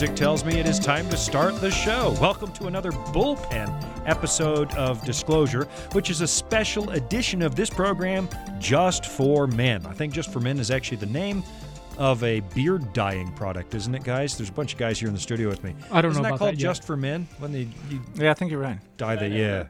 music tells me it is time to start the show. Welcome to another bullpen episode of Disclosure, which is a special edition of this program just for men. I think Just for Men is actually the name of a beard dyeing product, isn't it, guys? There's a bunch of guys here in the studio with me. I don't isn't know that about called that. Just for Men when they Yeah, I think you're right. dye the yeah.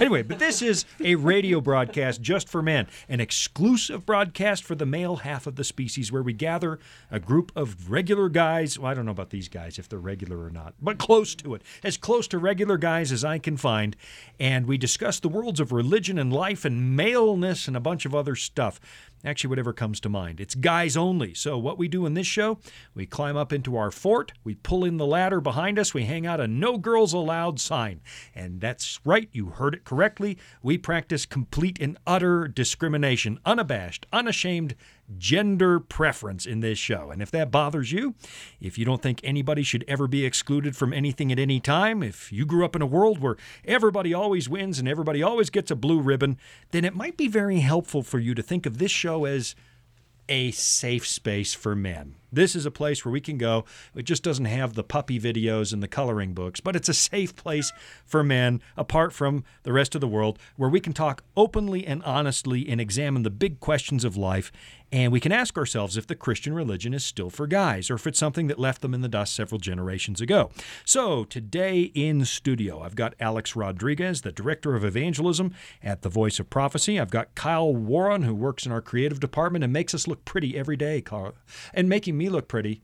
Anyway, but this is a radio broadcast just for men, an exclusive broadcast for the male half of the species where we gather a group of regular guys. Well, I don't know about these guys if they're regular or not, but close to it, as close to regular guys as I can find, and we discuss the worlds of religion and life and maleness and a bunch of other stuff. Actually, whatever comes to mind. It's guys only. So, what we do in this show, we climb up into our fort, we pull in the ladder behind us, we hang out a no girls allowed sign. And that's right, you heard it correctly. We practice complete and utter discrimination, unabashed, unashamed gender preference in this show. And if that bothers you, if you don't think anybody should ever be excluded from anything at any time, if you grew up in a world where everybody always wins and everybody always gets a blue ribbon, then it might be very helpful for you to think of this show as a safe space for men. This is a place where we can go. It just doesn't have the puppy videos and the coloring books, but it's a safe place for men, apart from the rest of the world, where we can talk openly and honestly and examine the big questions of life. And we can ask ourselves if the Christian religion is still for guys, or if it's something that left them in the dust several generations ago. So, today in studio, I've got Alex Rodriguez, the Director of Evangelism at the Voice of Prophecy. I've got Kyle Warren, who works in our creative department and makes us look pretty every day, Carl. And making me look pretty,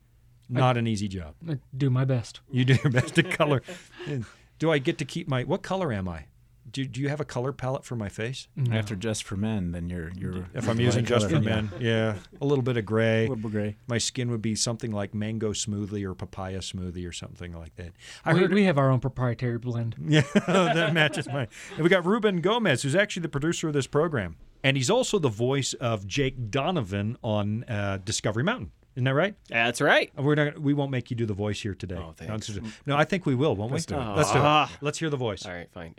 not an easy job. I do my best. You do your best to color. Do I get to keep my. What color am I? Do, do you have a color palette for my face? After just for men, then you're you're. If I'm using just for men, yeah. A little bit of gray. a little bit gray. My skin would be something like mango smoothie or papaya smoothie or something like that. I we, heard we have our own proprietary blend. Yeah, that matches mine. And we got Ruben Gomez, who's actually the producer of this program, and he's also the voice of Jake Donovan on uh, Discovery Mountain. Isn't that right? That's right. We're not. We won't make you do the voice here today. Oh, thanks. No, No, I think we will, won't Let's we? do it. Let's do it. Ah. Let's hear the voice. All right, fine.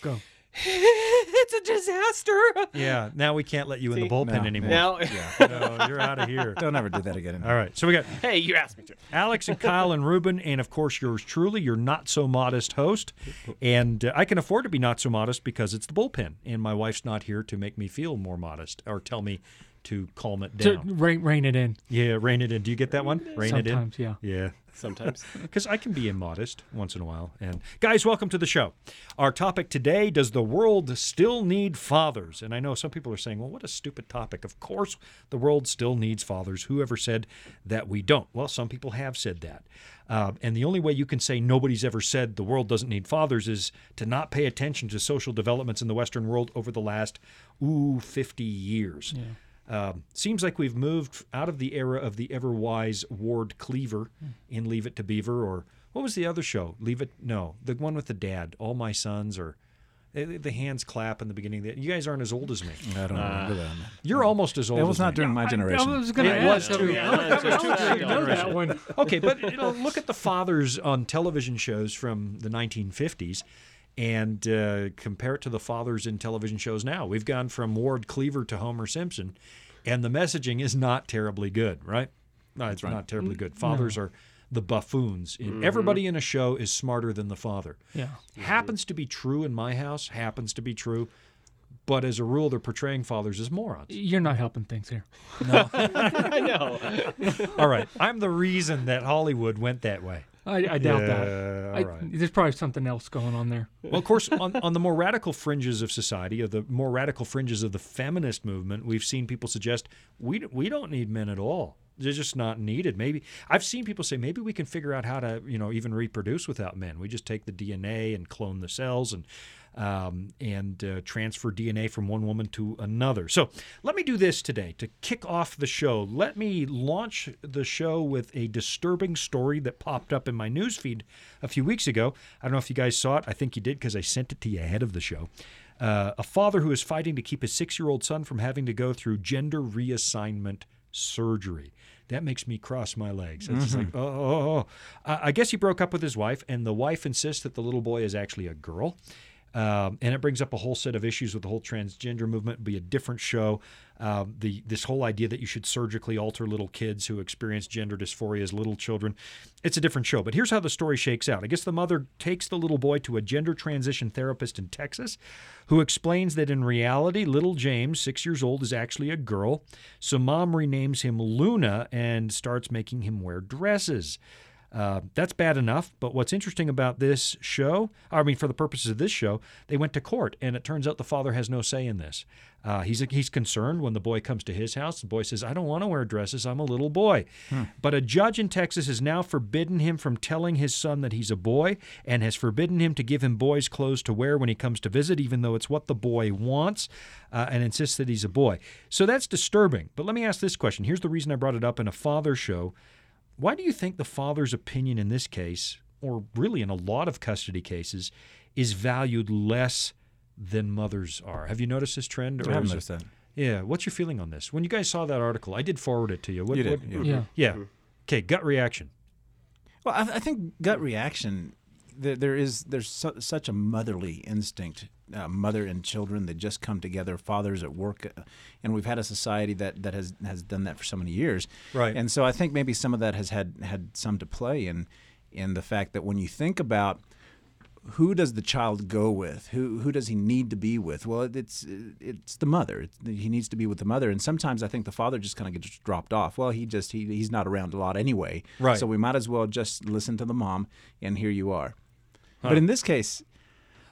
Go. it's a disaster. Yeah. Now we can't let you in the bullpen No. anymore. Now, No, you're out of here. Don't ever do that again. All right. So we got hey, you asked me to. Alex and Kyle and Ruben, and of course yours truly, your not so modest host. And uh, I can afford to be not so modest because it's the bullpen, and my wife's not here to make me feel more modest or tell me to calm it To down. rein, rein it in. Yeah, rein it in. Do you get that one? Rein Sometimes, it yeah. in. Yeah. Yeah. Sometimes. Because I can be immodest once in a while. And guys, welcome to the show. Our topic today Does the world still need fathers? And I know some people are saying, well, what a stupid topic. Of course, the world still needs fathers. Whoever said that we don't? Well, some people have said that. Uh, and the only way you can say nobody's ever said the world doesn't need fathers is to not pay attention to social developments in the Western world over the last, ooh, 50 years. Um, seems like we've moved out of the era of the ever wise Ward Cleaver in Leave It to Beaver, or what was the other show? Leave It, no, the one with the dad, All My Sons, or eh, the hands clap in the beginning. Of the, you guys aren't as old as me. I don't remember that. You're almost as old. It was as not me. during my I generation. was going to It ask. was too- I yeah, was too know that one. okay, but you know, look at the fathers on television shows from the 1950s and uh, compare it to the fathers in television shows now. We've gone from Ward Cleaver to Homer Simpson, and the messaging is not terribly good, right? No, it's not terribly good. Fathers are the buffoons. And Everybody in a show is smarter than the father. Yeah. Happens to be true in my house, happens to be true. But as a rule, they're portraying fathers as morons. You're not helping things here. I know. All right. I'm the reason that Hollywood went that way. I, I doubt Yeah, that. all I- right. There's probably something else going on there. Well, of course, on, on the more radical fringes of society, or the more radical fringes of the feminist movement, we've seen people suggest we we don't need men at all. They're just not needed. Maybe I've seen people say maybe we can figure out how to you know even reproduce without men. We just take the DNA and clone the cells and um, and uh, transfer DNA from one woman to another. So let me do this today to kick off the show. Let me launch the show with a disturbing story that popped up in my newsfeed a few weeks ago. I don't know if you guys saw it. I think you did because I sent it to you ahead of the show. Uh, a father who is fighting to keep his six year old son from having to go through gender reassignment surgery. That makes me cross my legs. It's just like, oh, oh, oh. I I guess he broke up with his wife, and the wife insists that the little boy is actually a girl. Um, and it brings up a whole set of issues with the whole transgender movement. It'll be a different show. Um, the this whole idea that you should surgically alter little kids who experience gender dysphoria as little children. It's a different show. But here's how the story shakes out. I guess the mother takes the little boy to a gender transition therapist in Texas, who explains that in reality, little James, six years old, is actually a girl. So mom renames him Luna and starts making him wear dresses. Uh, that's bad enough. But what's interesting about this show, I mean, for the purposes of this show, they went to court, and it turns out the father has no say in this. Uh, he's he's concerned when the boy comes to his house. The boy says, "I don't want to wear dresses. I'm a little boy." But a judge in Texas has now forbidden him from telling his son that he's a boy, and has forbidden him to give him boys' clothes to wear when he comes to visit, even though it's what the boy wants, uh, and insists that he's a boy. So that's disturbing. But let me ask this question. Here's the reason I brought it up in a father show. Why do you think the father's opinion in this case, or really in a lot of custody cases, is valued less than mothers are? Have you noticed this trend? I haven't is it- noticed that. Yeah. What's your feeling on this? When you guys saw that article, I did forward it to you. What, You did, what- yeah. Yeah. yeah. Okay. Gut reaction. Well, I, I think gut reaction. There, there is there's su- such a motherly instinct, uh, mother and children that just come together. Fathers at work, uh, and we've had a society that, that has has done that for so many years. Right. And so I think maybe some of that has had had some to play in in the fact that when you think about who does the child go with? Who who does he need to be with? Well, it's it's the mother. It's, he needs to be with the mother, and sometimes I think the father just kind of gets dropped off. Well, he just he, he's not around a lot anyway, Right. So we might as well just listen to the mom, and here you are. But in this case,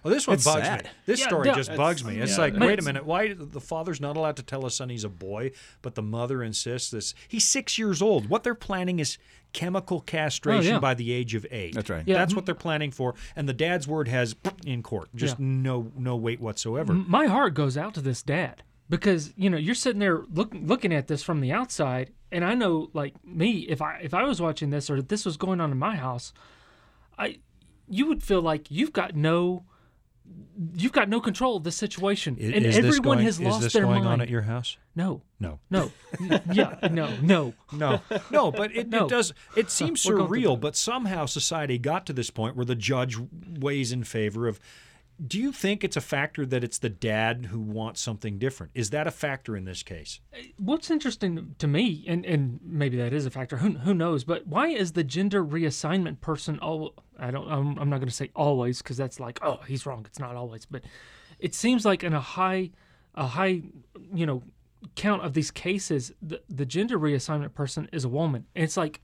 Well, this one It's bugs sad. me. This Yeah, story no, just bugs me. It's yeah. like, wait a minute. Why the father's not allowed to tell his son he's a boy, but the mother insists this? He's six years old. What they're planning is chemical castration Oh, yeah. by the age of eight. That's right. Yeah. That's what they're planning for, and the dad's word has in court just Yeah. no no weight whatsoever. My heart goes out to this dad because you know you're sitting there look, looking at this from the outside, and I know like me, if I if I was watching this or if this was going on in my house, I you would feel like you've got no you've got no control of the situation, I- and is this everyone going, has is lost this their going mind. on at your house? no, No. no, yeah, no, no. No, no, but it, No. it does. It seems going surreal, but somehow society got to this point where the judge weighs in favor of. Do you think it's a factor that it's the dad who wants something different? Is that a factor in this case? Uh, what's interesting to me, and, and maybe that is a factor, who, who knows, but why is the gender reassignment person, all, I don't, I'm, I'm not going to say always, because that's like, oh, he's wrong. It's not always, but it seems like in a high, a high, you know, count of these cases, the, the gender reassignment person is a woman. And it's like,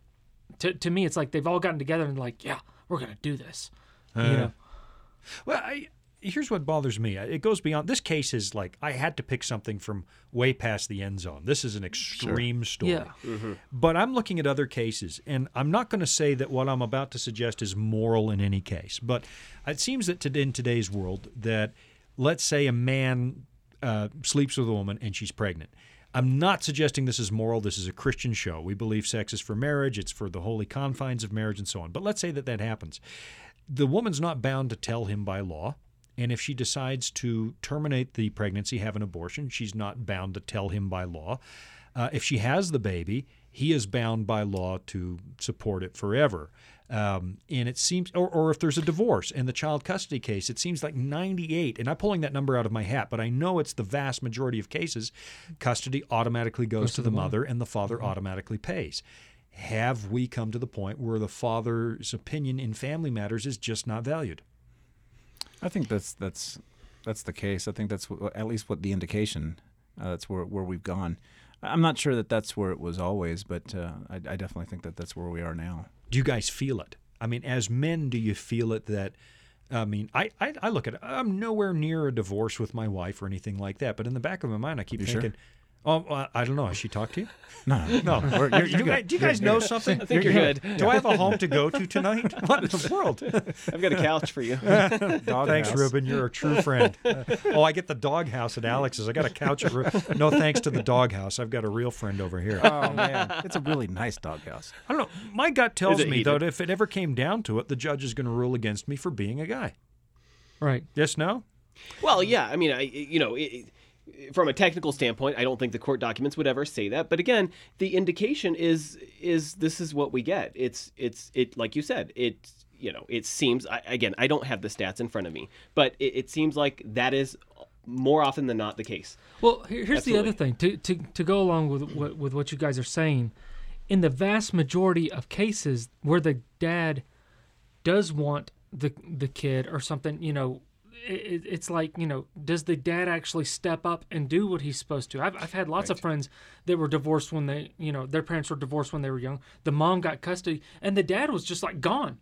to, to me, it's like they've all gotten together and like, yeah, we're going to do this. you uh, know? Well, I, here's what bothers me. It goes beyond. This case is like I had to pick something from way past the end zone. This is an extreme story. Yeah. But I'm looking at other cases, and I'm not going to say that what I'm about to suggest is moral in any case. But it seems that to, in today's world, that let's say a man uh, sleeps with a woman and she's pregnant. I'm not suggesting this is moral. This is a Christian show. We believe sex is for marriage. It's for the holy confines of marriage and so on. But let's say that that happens. The woman's not bound to tell him by law. And if she decides to terminate the pregnancy, have an abortion, she's not bound to tell him by law. Uh, if she has the baby, he is bound by law to support it forever. Um, and it seems, or, or if there's a divorce in the child custody case, it seems like 98, and I'm pulling that number out of my hat, but I know it's the vast majority of cases, custody automatically goes, to, the, mother and the father automatically pays. Have we come to the point where the father's opinion in family matters is just not valued? I think that's that's that's the case. I think that's what, at least what the indication. Uh, that's where where we've gone. I'm not sure that that's where it was always, but uh, I, I definitely think that that's where we are now. do you guys feel it? I mean, as men, do you feel it that? I mean, I, I, I look at it. I'm nowhere near a divorce with my wife or anything like that. But in the back of my mind, I keep You sure? Thinking, oh, I don't know. Has she talked to you? No, No. We're- you're- you're you guys, do you guys know something? I think you're good. Do I have a home to go to tonight? What in the world? I've got a couch for you. Dog Thanks, house. Ruben. You're a true friend. Uh, oh, I get the doghouse at Alex's. I got a couch at. Ru- No, thanks to the doghouse. I've got a real friend over here. Oh man, it's a really nice doghouse. I don't know. My gut tells me though, heated? that if it ever came down to it, the judge is going to rule against me for being a guy. Right. Yes, no. Well, yeah. I mean, I you know, it, from a technical standpoint, I don't think the court documents would ever say that. But again, the indication is is this is what we get. It's it's it like you said. It you know, it seems I, again I don't have the stats in front of me, but it, it seems like that is more often than not the case. Well, here, here's the other thing to, to to go along with what with what you guys are saying. In the vast majority of cases where the dad does want the the kid or something, you know, it, it's like you know, does the dad actually step up and do what he's supposed to? I've I've had lots of friends that were divorced when they, you know, their parents were divorced when they were young. The mom got custody, and the dad was just like gone.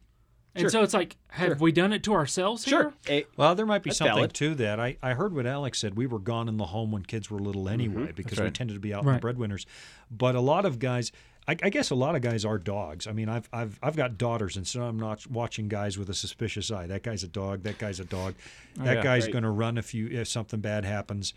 And so it's like, have we done it to ourselves here? Eh, Well, there might be That's something valid. to that. I, I heard what Alex said. We were gone in the home when kids were little anyway because we tended to be out in the breadwinners. But a lot of guys, I, I guess a lot of guys are dogs. I mean, I've, I've I've got daughters, and so I'm not watching guys with a suspicious eye. That guy's a dog. That guy's a dog. that yeah. guy's Right. going to run if you if something bad happens.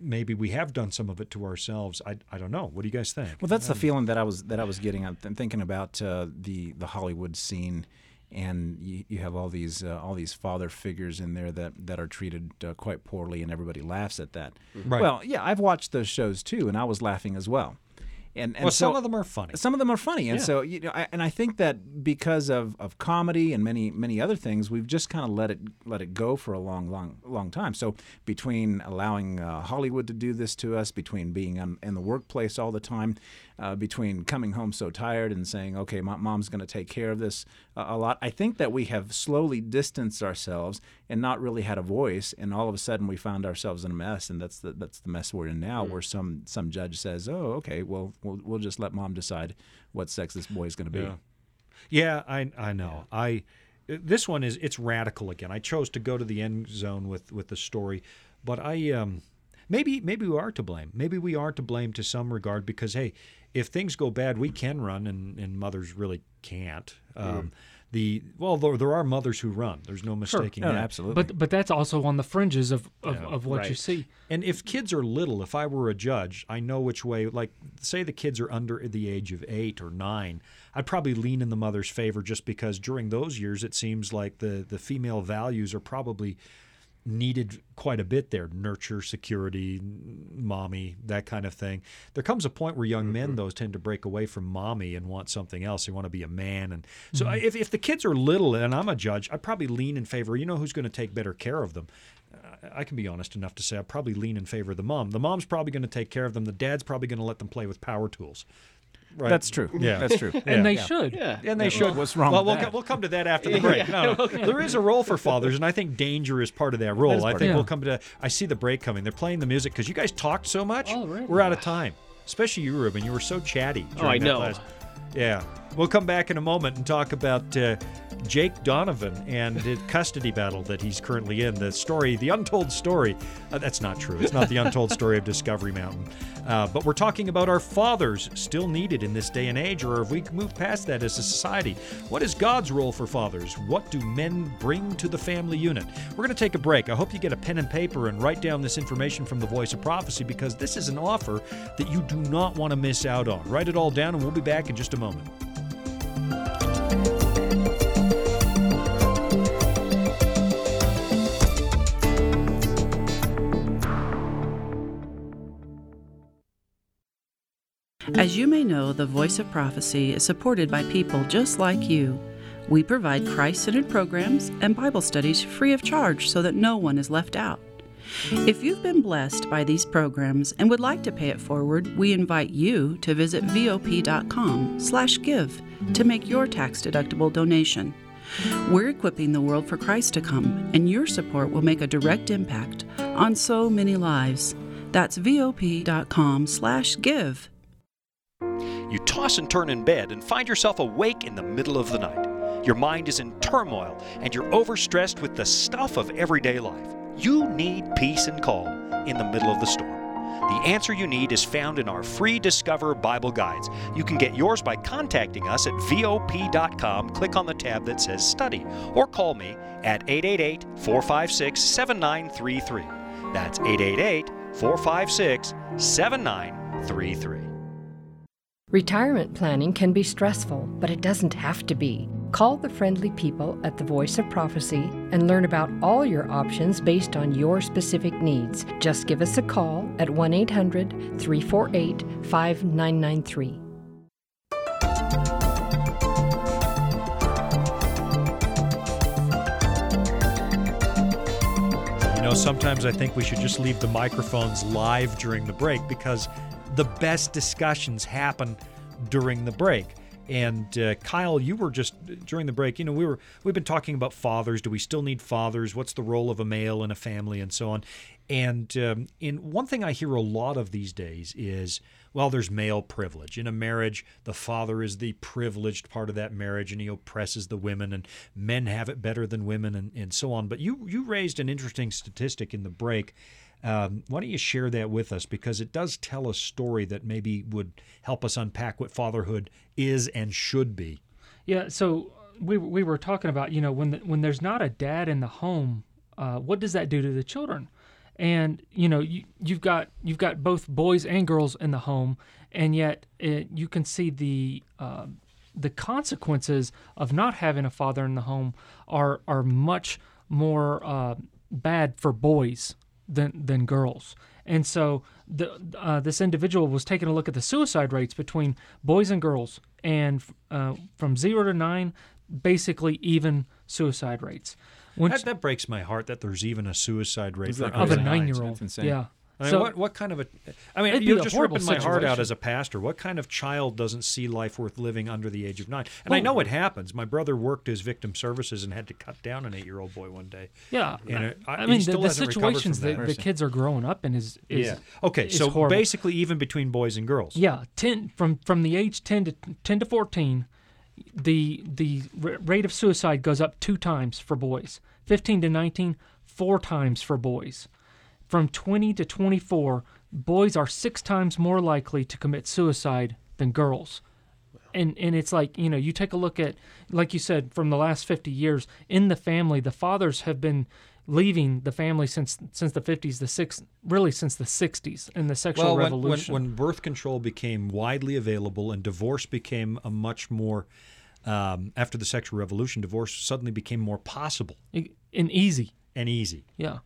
Maybe we have done some of it to ourselves. I, I don't know. What do you guys think? Well, that's the feeling that I was that I was getting. I'm thinking about uh, the the Hollywood scene, and you, you have all these uh, all these father figures in there that that are treated uh, quite poorly, and everybody laughs at that. Right. Well, yeah, I've watched those shows too, and I was laughing as well. And, and well, so, some of them are funny. some of them are funny, and Yeah. so you know, I, and I think that because of, of comedy and many many other things, we've just kind of let it let it go for a long long long time. So between allowing uh, Hollywood to do this to us, between being on, in the workplace all the time, uh, between coming home so tired and saying, "Okay, my mom's going to take care of this uh, a lot," I think that we have slowly distanced ourselves and not really had a voice, and all of a sudden we found ourselves in a mess, and that's the that's the mess we're in now, where some some judge says, "Oh, okay, well we'll, we'll just let mom decide what sex this boy is going to be." Yeah. Yeah, I I know. I this one is it's radical again. I chose to go to the end zone with with the story, but I um maybe maybe we are to blame. Maybe we are to blame to some regard because hey, if things go bad, we can run and and mothers really can't. Um the well there, there are mothers who run. There's no mistaking No, that. absolutely. But but that's also on the fringes of of, of what you see. And if kids are little, if I were a judge, I know which way. Like, say the kids are under the age of eight or nine, I'd probably lean in the mother's favor just because during those years it seems like the the female values are probably needed quite a bit there nurture security mommy that kind of thing there comes a point where young men mm-hmm. those tend to break away from mommy and want something else they want to be a man and so I if, if the kids are little and i'm a judge i probably lean in favor you know who's going to take better care of them I can be honest enough to say I probably lean in favor of the mom. The mom's probably going to take care of them. The dad's probably going to let them play with power tools. Right. That's true. Yeah. that's true. And they Yeah. should. yeah. And they Yeah, should. what's wrong Well, with we'll, that? we'll come to that after the break. No, no. There is a role for fathers, and I think danger is part of that role. is I think of we'll come to. I see the break coming. They're playing the music because you guys talked so much. Oh, really? We're out of time. Especially you, Ruben. You were so chatty. Oh, I that know. last- Yeah. We'll come back in a moment and talk about uh, Jake Donovan and the custody battle that he's currently in. The story, the untold story. Uh, that's not true. It's not the untold story of Discovery Mountain. Uh, but we're talking about our fathers still needed in this day and age, or have we moved past that as a society? What is God's role for fathers? What do men bring to the family unit? We're going to take a break. I hope you get a pen and paper and write down this information from the Voice of Prophecy because this is an offer that you do not want to miss out on. Write it all down, and we'll be back in just a moment. As you may know, the Voice of Prophecy is supported by people just like you. We provide Christ centered programs and Bible studies free of charge so that no one is left out. If you've been blessed by these programs and would like to pay it forward, we invite you to visit vop.com/give to make your tax-deductible donation. We're equipping the world for Christ to come, and your support will make a direct impact on so many lives. That's vop.com/give. You toss and turn in bed and find yourself awake in the middle of the night. Your mind is in turmoil and you're overstressed with the stuff of everyday life. You need peace and calm in the middle of the storm. The answer you need is found in our free Discover Bible Guides. You can get yours by contacting us at VOP.com. Click on the tab that says Study, or call me at 888 456 7933. That's 888 456 7933. Retirement planning can be stressful, but it doesn't have to be. Call the friendly people at the Voice of Prophecy and learn about all your options based on your specific needs. Just give us a call at 1 800 348 5993. You know, sometimes I think we should just leave the microphones live during the break because the best discussions happen during the break. And uh, Kyle, you were just during the break. You know, we were we've been talking about fathers. Do we still need fathers? What's the role of a male in a family, and so on. And um, in one thing I hear a lot of these days is, well, there's male privilege in a marriage. The father is the privileged part of that marriage, and he oppresses the women, and men have it better than women, and, and so on. But you you raised an interesting statistic in the break. Um, why don't you share that with us? Because it does tell a story that maybe would help us unpack what fatherhood is and should be. Yeah, so we we were talking about you know when the, when there's not a dad in the home, uh, what does that do to the children? And you know you you've got you've got both boys and girls in the home, and yet it, you can see the uh, the consequences of not having a father in the home are are much more uh, bad for boys than than girls. And so the uh, this individual was taking a look at the suicide rates between boys and girls, and uh, from zero to nine, basically even suicide rates. When That, that breaks my heart that there's even a suicide rate for that of a nine year old, yeah. I mean, so what what kind of a? I mean, you're just ripping my heart out as a pastor. What kind of child doesn't see life worth living under the age of nine? And I know it happens. My brother worked as victim services and had to cut down an eight-year-old boy one day. yeah, And I- I mean the, the situations that that. the kids are growing up in is, is yeah. Okay. is So horrible. basically, even between boys and girls. Yeah, ten from from the age ten to ten to fourteen, the the rate of suicide goes up two times for boys. Fifteen to nineteen, four times for boys. From twenty to twenty four, boys are six times more likely to commit suicide than girls. And and it's like you know you take a look at like you said from the last fifty years in the family the fathers have been leaving the family since since the 50s the six really since the 60s and the sexual Well, when, when, when birth control became widely available and divorce became a much more, um, after the sexual revolution, divorce suddenly became more possible and easy and easy. yeah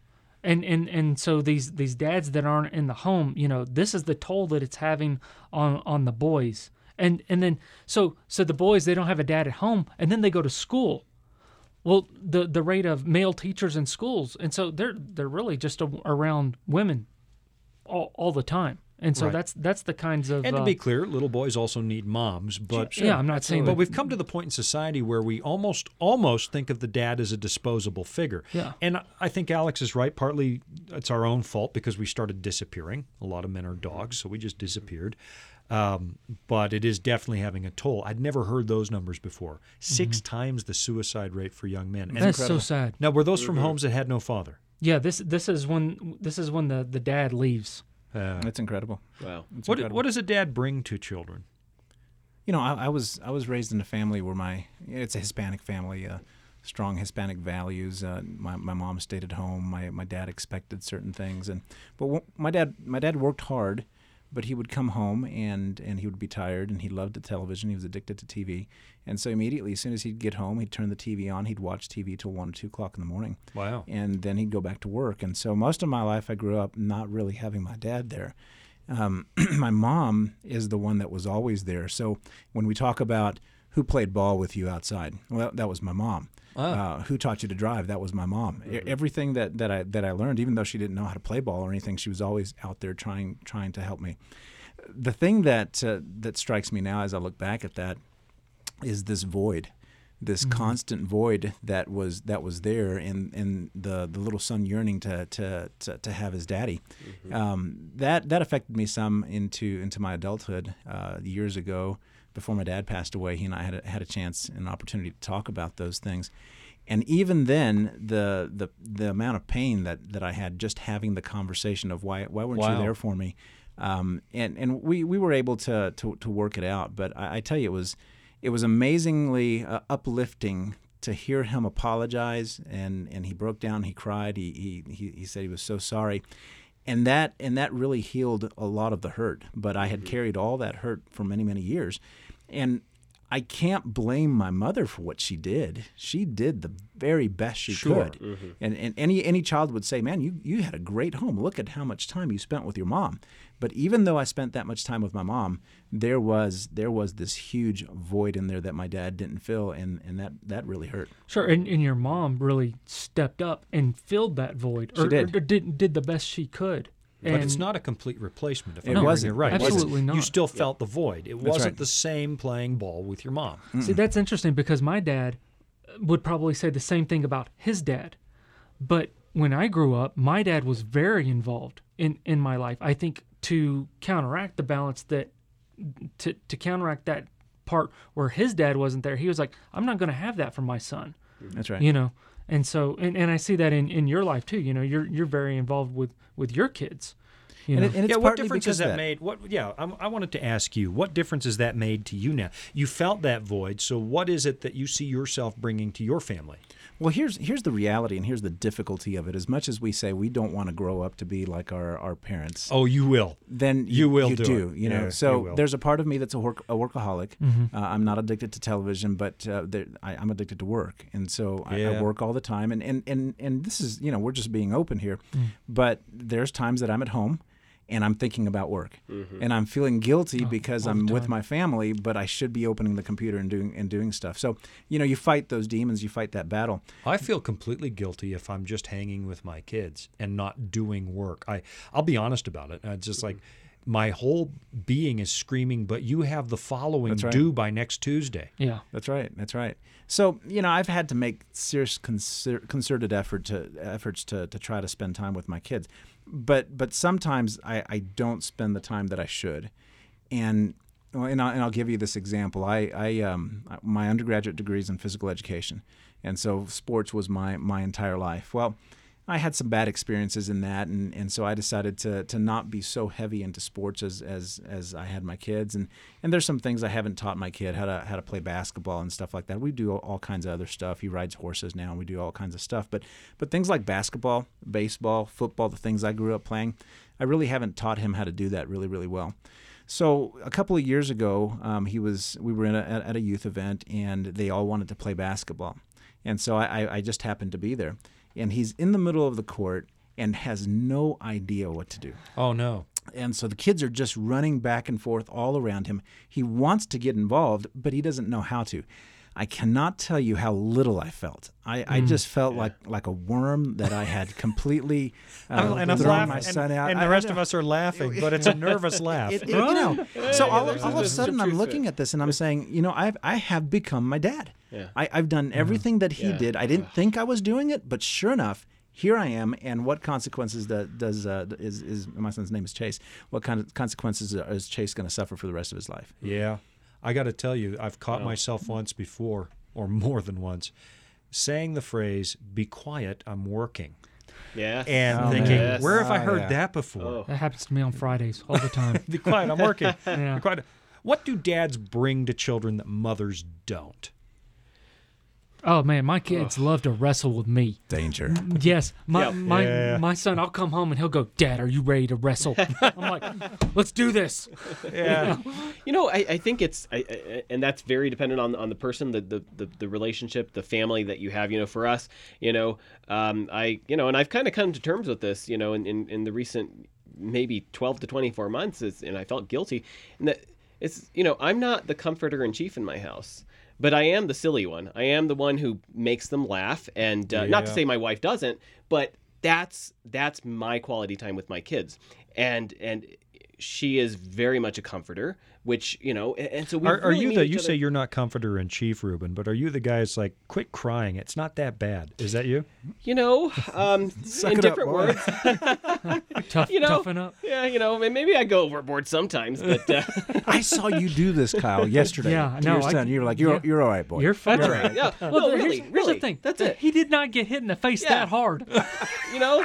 and and and so these these dads that aren't in the home you know this is the toll that it's having on on the boys. And and then so so the boys they don't have a dad at home and then they go to school. Well the the rate of male teachers in schools and so they're they're really just a, around women all, all the time and so Right. that's that's the kinds of And to uh, be clear, little boys also need moms, but yeah i'm not saying But that we've come to the point in society where we almost almost think of the dad as a disposable figure. Yeah. And I think Alex is right. Partly it's our own fault because we started disappearing. A lot of men are dogs, so we just disappeared. Um, but it is definitely having a toll. I'd never heard those numbers before. 6 times the suicide rate for young men. And Mm-hmm. that's so sad now, were those from homes that had no father? yeah this this is when this is when the the dad leaves Uh, That's incredible. Wow. It's what, incredible. what does a dad bring to children? You know, I, I was I was raised in a family where my it's a Hispanic family, uh, strong Hispanic values. Uh, my my mom stayed at home. My my dad expected certain things, and but wh- my dad my dad worked hard, but he would come home and and he would be tired, and he loved the television. He was addicted to TV, and so immediately as soon as he'd get home, he'd turn the TV on. He'd watch TV till one or two o'clock in the morning Wow. and then he'd go back to work. And so most of my life, I grew up not really having my dad there. Um, my mom is the one that was always there. So when we talk about who played ball with you outside, well, that was my mom. Uh, who taught you to drive? That was my mom. E- Everything that, that I that I learned, even though she didn't know how to play ball or anything, she was always out there trying trying to help me. The thing that uh, that strikes me now as I look back at that is this void this constant void that was that was there and and the the little son yearning to to to, to have his daddy um, that that affected me some into into my adulthood uh, years ago before my dad passed away he and I had a, had a chance and opportunity to talk about those things. And even then the the the amount of pain that that I had just having the conversation of why why weren't Wow. you there for me? Um, and and we we were able to to, to work it out. But I, I tell you it was it was amazingly uh, uplifting to hear him apologize. And and he broke down he cried he, he he he said he was so sorry. And that and that really healed a lot of the hurt. But i had carried all that hurt for many many years and I can't blame my mother for what she did. She did the very best she Sure. could. Mm-hmm. And, and any any child would say, "Man, you you had a great home. Look at how much time you spent with your mom." But even though I spent that much time with my mom, there was there was this huge void in there that my dad didn't fill, and, and that that really hurt. Sure, and, and your mom really stepped up and filled that void, She or, did. or did did the best she could. But it's not a complete replacement. If It I'm wasn't. right. It wasn't. Absolutely You still felt the void. It wasn't right. the same playing ball with your mom. See, that's interesting because my dad would probably say the same thing about his dad. But when I grew up, my dad was very involved in, in my life. I think to counteract the balance that, to, to counteract that part where his dad wasn't there, he was like, I'm not going to have that for my son, That's right. you know? And so, and, and I see that in, in your life too. You know, you're, you're very involved with, with your kids. You And it- and it's yeah, what difference has of that made? What? Yeah, I'm, I wanted to ask you, what difference has that made to you now? You felt that void, so what is it that you see yourself bringing to your family? Well, here's here's the reality, and here's the difficulty of it. As much as we say we don't want to grow up to be like our, our parents, Oh, you will. then You will you do do, you know. Yeah, so will. there's a part of me that's a, work, a workaholic. Mm-hmm. Uh, I'm not addicted to television, but uh, there, I, I'm addicted to work, and so I, I work all the time. And, and and and this is you know we're just being open here, Mm. but there's times that I'm at home. And I'm thinking about work, and I'm feeling guilty because Mm-hmm. all the I'm with my family, but I should be opening the computer and doing and doing stuff. So, you know, you fight those demons, you fight that battle. I feel completely guilty if I'm just hanging with my kids and not doing work. I I'll be honest about it. It's just like my whole being is screaming, but you have the following That's right. due by next Tuesday. yeah. That's right. That's right. So you know, I've had to make serious concer- concerted effort to efforts to to try to spend time with my kids, but but sometimes I, I don't spend the time that I should, and and, I'll, and I'll give you this example. I I um my undergraduate degree is in physical education, and so sports was my my entire life. Well. I had some bad experiences in that, and, and so I decided to to not be so heavy into sports as, as as I had my kids, and and there's some things I haven't taught my kid how to how to play basketball and stuff like that. We do all, kinds of other stuff. He rides horses now, and we do all kinds of stuff. But but things like basketball, baseball, football, the things I grew up playing, I really haven't taught him how to do that really really well. So a couple of years ago, um, he was we were in a, at, a youth event, and they all wanted to play basketball, and so I- I just happened to be there, and he's in the middle of the court and has no idea what to do. Oh no. And so the kids are just running back and forth all around him. He wants to get involved, but he doesn't know how to. I cannot tell you how little I felt. I, I just felt like like a worm that I had completely uh, and thrown laughing, my and, son out. and the I rest know. of us are laughing, but it's a nervous laugh. It- it- you know, so all, there's all of a sudden I'm looking at this and I'm saying, you know, I've I have become my dad. Yeah. I, I've done everything that he Yeah. did. I didn't think I was doing it, but sure enough, here I am. And what consequences do- does uh, is is my son's name is Chase? What kind of consequences is Chase going to suffer for the rest of his life? Yeah. I got to tell you, I've caught myself once before, or more than once, saying the phrase, be quiet, I'm working. Yeah. And Oh, thinking, yes. where have I Oh, heard yeah. that before? Oh. That happens to me on Fridays all the time. Be quiet, I'm working. Yeah. Be quiet. What do dads bring to children that mothers don't? Oh man, my kids love to wrestle with me. Danger. Yes, my Yep. my Yeah. my son. I'll come home and he'll go, "Dad, are you ready to wrestle?" I'm like, "Let's do this." Yeah. You know, I, I think it's, I, I, and that's very dependent on on the person, the, the the the relationship, the family that you have. You know, for us, you know, um, I, you know, and I've kind of come to terms with this, you know, in in, in the recent maybe twelve to twenty four months, is, and I felt guilty, and that it's, you know, I'm not the comforter in chief in my house. But I am the silly one. I am the one who makes them laugh, and uh, not to say my wife doesn't, but that's that's my quality time with my kids, and and she is very much a comforter, which you know, and, and so we Are, are you the, you other- say you're not comforter in chief, Ruben, but are you the guy that's like, quit crying, it's not that bad. Is that you? you know, um, in it up, different words, Tough, you know, toughen up. yeah, you know, maybe I go overboard sometimes, but uh, I saw you do this, Kyle, yesterday. Yeah, to no, your I- son. You were like, you're yeah. you're all right, boy. You're fine. that's right. Yeah, Well, no, really, here's, here's the thing. that's it. He did not get hit in the face Yeah. that hard. You know,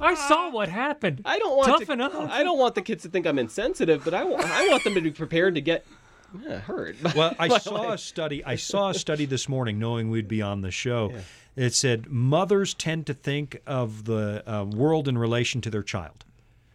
I saw what happened. I don't want Toughen to, up. I don't want the kids to think I'm insensitive, but I want I want them to be prepared to get hurt. Well, I saw life. a study. I saw a study this morning, knowing we'd be on the show. It said mothers tend to think of the uh, world in relation to their child,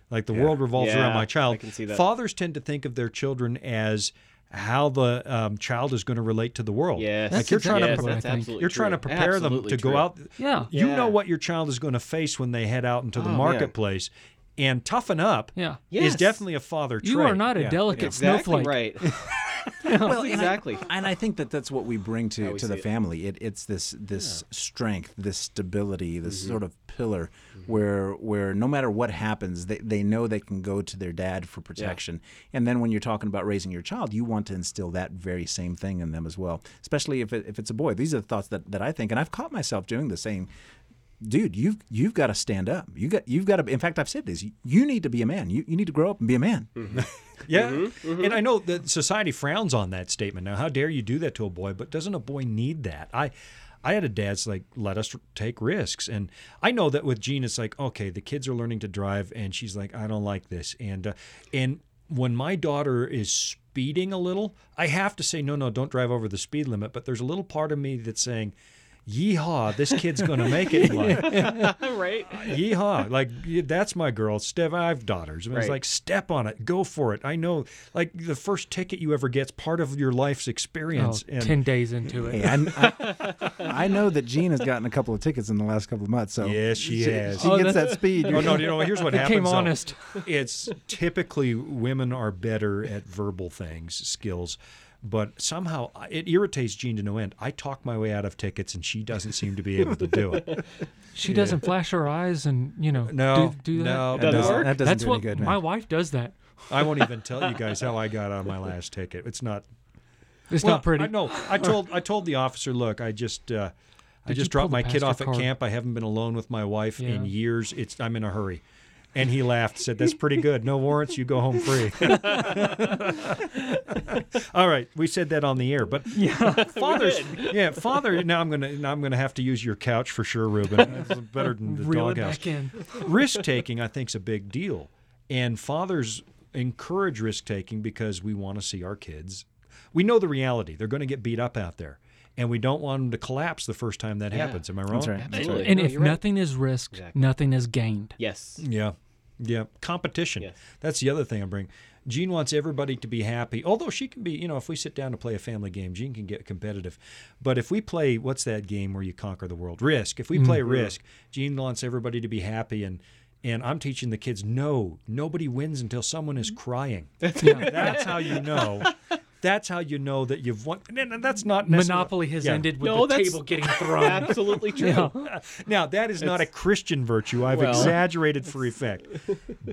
like the world revolves Yeah, around my child. I can see that. Fathers tend to think of their children as how the um, child is going to relate to the world. Yes. like you're trying yes, to what I that's think. absolutely you're trying to true. prepare them to true. go out. Yeah. You Yeah. know what your child is going to face when they head out into the Oh, man. marketplace, and toughen up Yeah. is definitely a father trait. You are not a Yeah. delicate Exactly snowflake. right. Well, and I- exactly. And I think that that's what we bring to, we to the see it. family. It, it's this this strength, this stability, this Mm-hmm. sort of pillar where where no matter what happens, they, they know they can go to their dad for protection. And then when you're talking about raising your child, you want to instill that very same thing in them as well. Especially if it, if it's a boy. These are the thoughts that, that I think, and I've caught myself doing the same. Dude, you've you've got to stand up. You got you've got to. In fact, I've said this. You, you need to be a man. You, you need to grow up and be a man. Yeah, Mm-hmm, and I know that society frowns on that statement. Now, how dare you do that to a boy? But doesn't a boy need that? I, I had a dad's like let us take risks, and I know that with Jean, it's like okay, the kids are learning to drive, and she's like, I don't like this, and uh, and when my daughter is speeding a little, I have to say, no, no, don't drive over the speed limit. But there's a little part of me that's saying. Yeehaw! This kid's going to make it in life. right. Yeehaw! Like that's my girl. Step. I have daughters. And It's Right. like step on it, go for it. I know. Like the first ticket you ever get's part of your life's Oh, experience. and 10 days into it. Hey, I, I, I know that Jean has gotten a couple of tickets in the last couple of months. So Yes, she has. She Oh, gets that speed. Oh no! You know, here's what It happens. came though. honest. It's typically women are better at verbal things, skills, but somehow it irritates Jean to no end. I talk my way out of tickets, and she doesn't seem to be able to do it. She doesn't flash her eyes and, you know, No, do, do that. no, That no. doesn't, that doesn't That's do what any good, my wife does that. I won't even tell you guys how I got on my last ticket. It's not It's well, not pretty. I, no, I told I told the officer, look, I just uh, I Did you just dropped my kid pastor off at camp. I haven't been alone with my wife in years. It's I'm in a hurry. And he laughed, said, "That's pretty good. No warrants, you go home free." All right, we said that on the air, but yeah, father's yeah, father. Now I'm gonna now I'm gonna have to use your couch for sure, Ruben. It's better than the Reel it doghouse back in. risk taking, I think, is a big deal. And fathers encourage risk taking because we want to see our kids. We know the reality. They're going to get beat up out there. And we don't want them to collapse the first time that Yeah. happens. Am I wrong? That's right. Absolutely. And No, if you're right. nothing is risked, Exactly. nothing is gained. Yes. Yeah. Yeah. Competition. Yes. That's the other thing I bring. Jean wants everybody to be happy. Although she can be, you know, if we sit down to play a family game, Jean can get competitive. But if we play, what's that game where you conquer the world? Risk. If we play mm-hmm. Risk, Jean wants everybody to be happy. And and I'm teaching the kids, no, nobody wins until someone is crying. That's how you know. That's how you know that you've won. And that's not Monopoly has Yeah. ended with No, the table getting thrown. Absolutely true. Now, that is not a Christian virtue. I've Well- exaggerated for effect.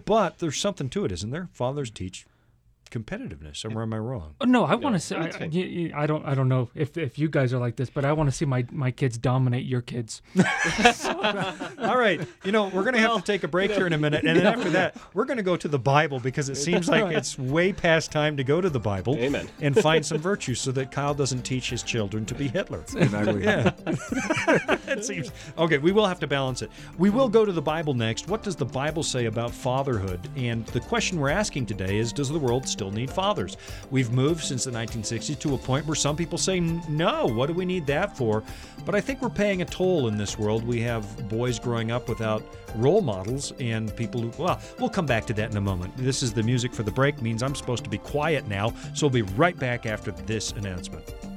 But there's something to it, isn't there? Fathers teach competitiveness. Or am I wrong? Oh, No, I want to say I, that's fine. y- y- I don't I don't know if, if you guys are like this, but I want to see my, my kids dominate your kids. All right. You know, we're going to have to take a break here in a minute. And then after that, we're going to go to the Bible because it seems like it's way past time to go to the Bible Amen. and find some virtues so that Kyle doesn't teach his children to be Hitler. Exactly. Yeah. it seems okay. We will have to balance it. We will go to the Bible next. What does the Bible say about fatherhood? And the question we're asking today is Does the world still need fathers? We've moved since the 1960s to a point where some people say, No, what do we need that for? But I think we're paying a toll in this world. We have boys growing up without role models and people who, well, we'll come back to that in a moment. This is the music for the break, means I'm supposed to be quiet now. So we'll be right back after this announcement.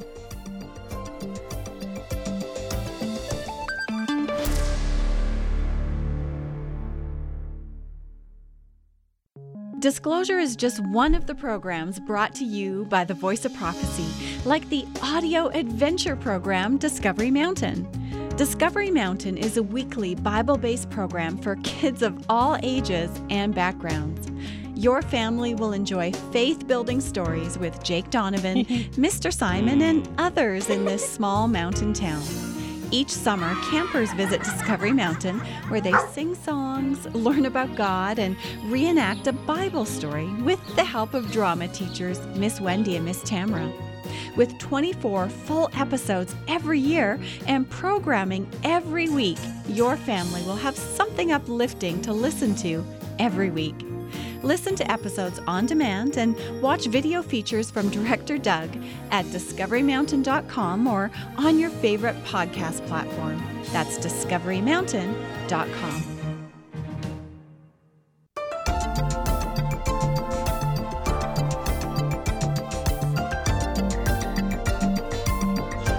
Disclosure is just one of the programs brought to you by the Voice of Prophecy, like the audio adventure program Discovery Mountain. Discovery Mountain is a weekly Bible based program for kids of all ages and backgrounds. Your family will enjoy faith building stories with Jake Donovan, Mr. Simon, and others in this small mountain town. Each summer, campers visit Discovery Mountain where they sing songs, learn about God, and reenact a Bible story with the help of drama teachers Miss Wendy and Miss Tamara. With 24 full episodes every year and programming every week, your family will have something uplifting to listen to every week. Listen to episodes on demand and watch video features from Director Doug at discoverymountain.com or on your favorite podcast platform. That's discoverymountain.com.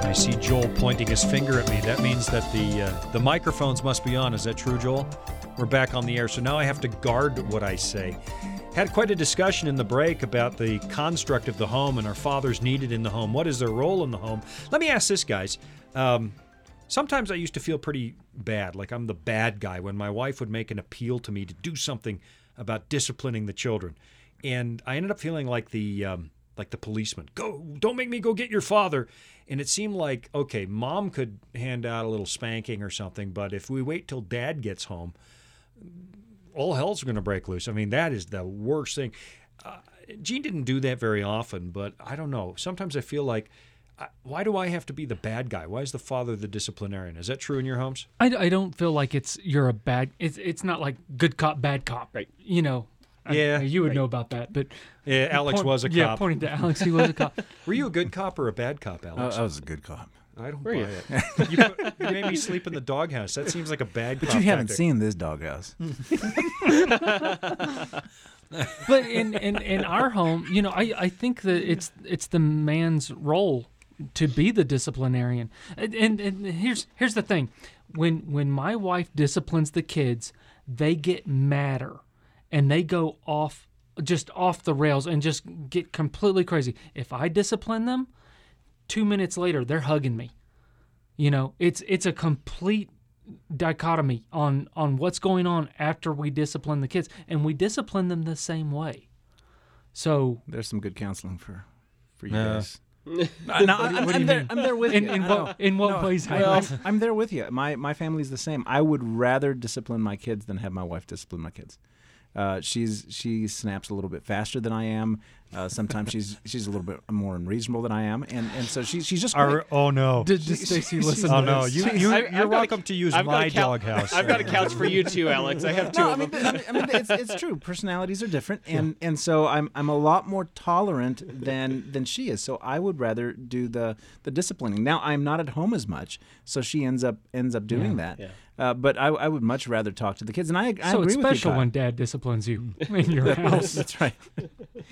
I see Joel pointing his finger at me. That means that the uh, the microphones must be on. Is that true, Joel? We're back on the air, so now I have to guard what I say. Had quite a discussion in the break about the construct of the home and our fathers needed in the home. What is their role in the home? Let me ask this, guys. Um, sometimes I used to feel pretty bad, like I'm the bad guy when my wife would make an appeal to me to do something about disciplining the children, and I ended up feeling like the um, like the policeman. Go, don't make me go get your father. And it seemed like okay, mom could hand out a little spanking or something, but if we wait till dad gets home, all hell's going to break loose. I mean, that is the worst thing. Uh, Jean didn't do that very often, but I don't know. Sometimes I feel like, why do I have to be the bad guy? Why is the father the disciplinarian? Is that true in your homes? I, I don't feel like it's you're a bad. It's it's not like good cop bad cop. Right. You know. I- Yeah, you would right. know about that, but Yeah, Alex point- was a cop. Yeah, pointing to Alex, he was a cop. Were you a good cop or a bad cop, I, Alex? I was a good cop. I don't Were buy you? it. You, put, you made me sleep in the doghouse. That seems like a bad. But you haven't tactic. seen this doghouse. but in, in in our home, you know, I, I think that it's it's the man's role to be the disciplinarian. And, and and here's here's the thing. When when my wife disciplines the kids, they get madder and they go off just off the rails and just get completely crazy. If I discipline them, 2 minutes later they're hugging me. You know, it's it's a complete dichotomy on on what's going on after we discipline the kids and we discipline them the same way so There's some good counseling for for you Yeah. guys. no, I'm, I'm there, I'm there with in, you. in I what in what No, ways Well, Heinrich? I'm there with you. My my family's the same. I would rather discipline my kids than have my wife discipline my kids. Uh, she's she snaps a little bit faster than I am. Uh, sometimes she's she's a little bit more unreasonable than I am, and and so she's she's just. Our, oh no. did, did Stacy listen Oh to no, this? you, you I've- I've you're got a- welcome to use I've my a cou- doghouse. I've got a couch for you too, Alex. I have two No, I mean, them. I mean, I mean, it's, it's true. Personalities are different, and and so I'm I'm a lot more tolerant than than she is. So I would rather do the the disciplining. Now I'm not at home as much, so she ends up ends up doing that. Yeah. Uh, but I, I would much rather talk to the kids, and I, I so agree with you. special when dad disciplines you in your house That's right.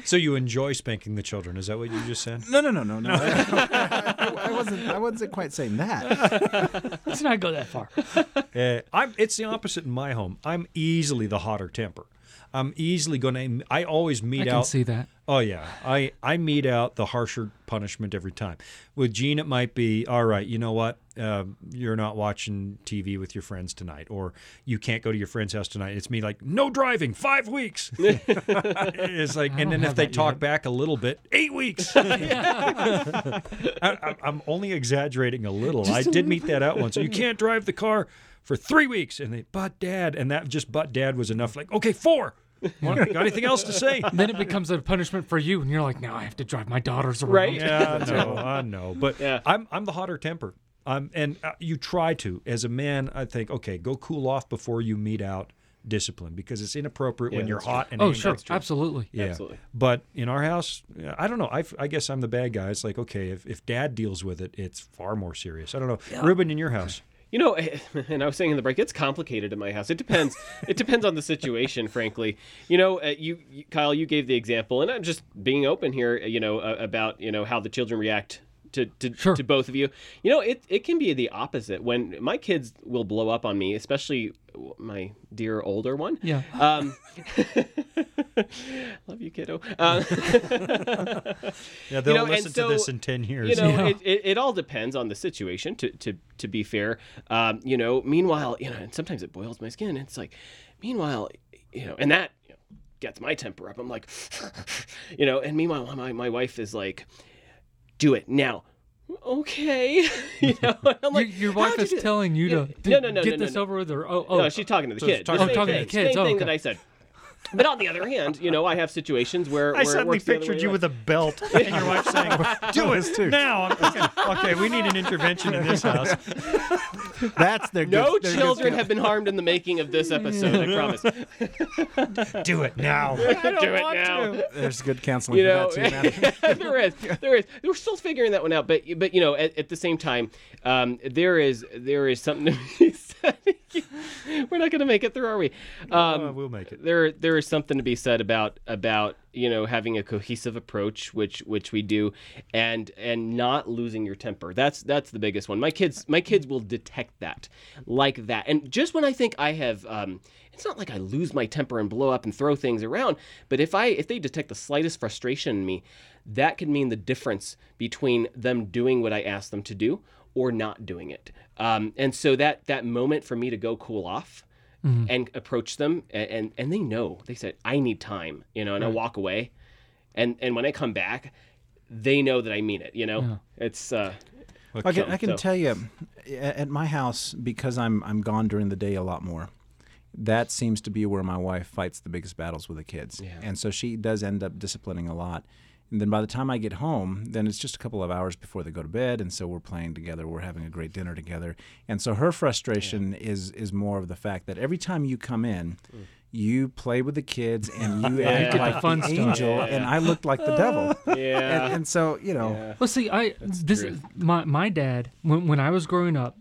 So you enjoy spanking the children? Is that what you just said? No, no, no, no, no. I, I wasn't. I wasn't quite saying that. let's not go that far Uh, I'm. It's the opposite in my home. I'm easily the hotter temper. I'm easily going to. I always meet i can out. see that Oh yeah, I I mete out the harsher punishment every time. With Jean, it might be all right. You know what? Uh, you're not watching TV with your friends tonight, or you can't go to your friend's house tonight. It's me like no driving, five weeks. it's like, and then if they talk yet. back a little bit, eight weeks. I, I, I'm only exaggerating a little. I did mete that out once. You can't drive the car for three weeks, and they but dad, and that just but dad was enough. Like okay, four. Want- Got anything else to say? then it becomes a punishment for you and you're like now i have to drive my daughters around Right. Yeah, no, I know, but Yeah. I'm I'm the hotter temper. Um, and uh, you try to as a man. I think okay, go cool off before you mete out discipline because it's inappropriate when you're that's true. hot and oh angry. sure absolutely Yeah. Absolutely. But in our house, I don't know. I, I guess I'm the bad guy. It's like okay, if, if dad deals with it, it's far more serious. I don't know. Ruben, in your house, You know, and I was saying in the break, it's complicated in my house. It depends. it depends on the situation, frankly. You know, uh, you, Kyle, you gave the example, and I'm just being open here. You know, uh, about you know how the children react to to, Sure. to both of you. You know, it it can be the opposite when my kids will blow up on me, especially my dear older one. yeah Um, love you, kiddo. Um, yeah, they'll know, listen so, to this in ten years. you know, Yeah. it, it, it all depends on the situation. To to to be fair, um, you know. Meanwhile, you know, and sometimes it boils my skin. It's like, meanwhile, you know, and that you know, gets my temper up. I'm like, you know, and meanwhile, my my wife is like, do it now. Okay, you know, I'm like, your, your wife is that?" telling you Yeah. to, No, no, no, get no, no, this no. over with or oh, oh no, she's talking to the So kids. talking- the Oh, talking to the kids. Same Oh, thing okay. that I said. But on the other hand, you know, I have situations where, I where it suddenly works the other pictured way you with a belt and your wife saying, "Do it now." I'm thinking, okay, we need an intervention in this house. That's their No good, their children skill. have been harmed in the making of this episode. I promise. Do it now. Do it now. There's good counseling You know, for that too, man. there is, there is. We're still figuring that one out, but but you know, at, at the same time, um, there is there is something to be said. We're not going to make it through, are we? Um, Uh, we'll make it. there there is something to be said about about you know having a cohesive approach which which we do and and not losing your temper that's that's the biggest one my kids my kids will detect that like that and just when i think i have um it's not like i lose my temper and blow up and throw things around but if i if they detect the slightest frustration in me that could mean the difference between them doing what i ask them to do or not doing it. Um, and so that that moment for me to go cool off and approach them and, and and they know. They said i need time you know and i walk away. And and when i come back they know that i mean it you know? It's uh I can, I can So- tell you, at my house, because I'm I'm gone during the day a lot more. That seems to be where my wife fights the biggest battles with the kids, and so she does end up disciplining a lot. And then by the time I get home, then it's just a couple of hours before they go to bed, and so we're playing together, we're having a great dinner together, and so her frustration is is more of the fact that every time you come in. You play with the kids and you act get the like fun the stuff. angel, and I looked like the devil. yeah And, and so, you know, Well, see, I this true. my my dad when when I was growing up,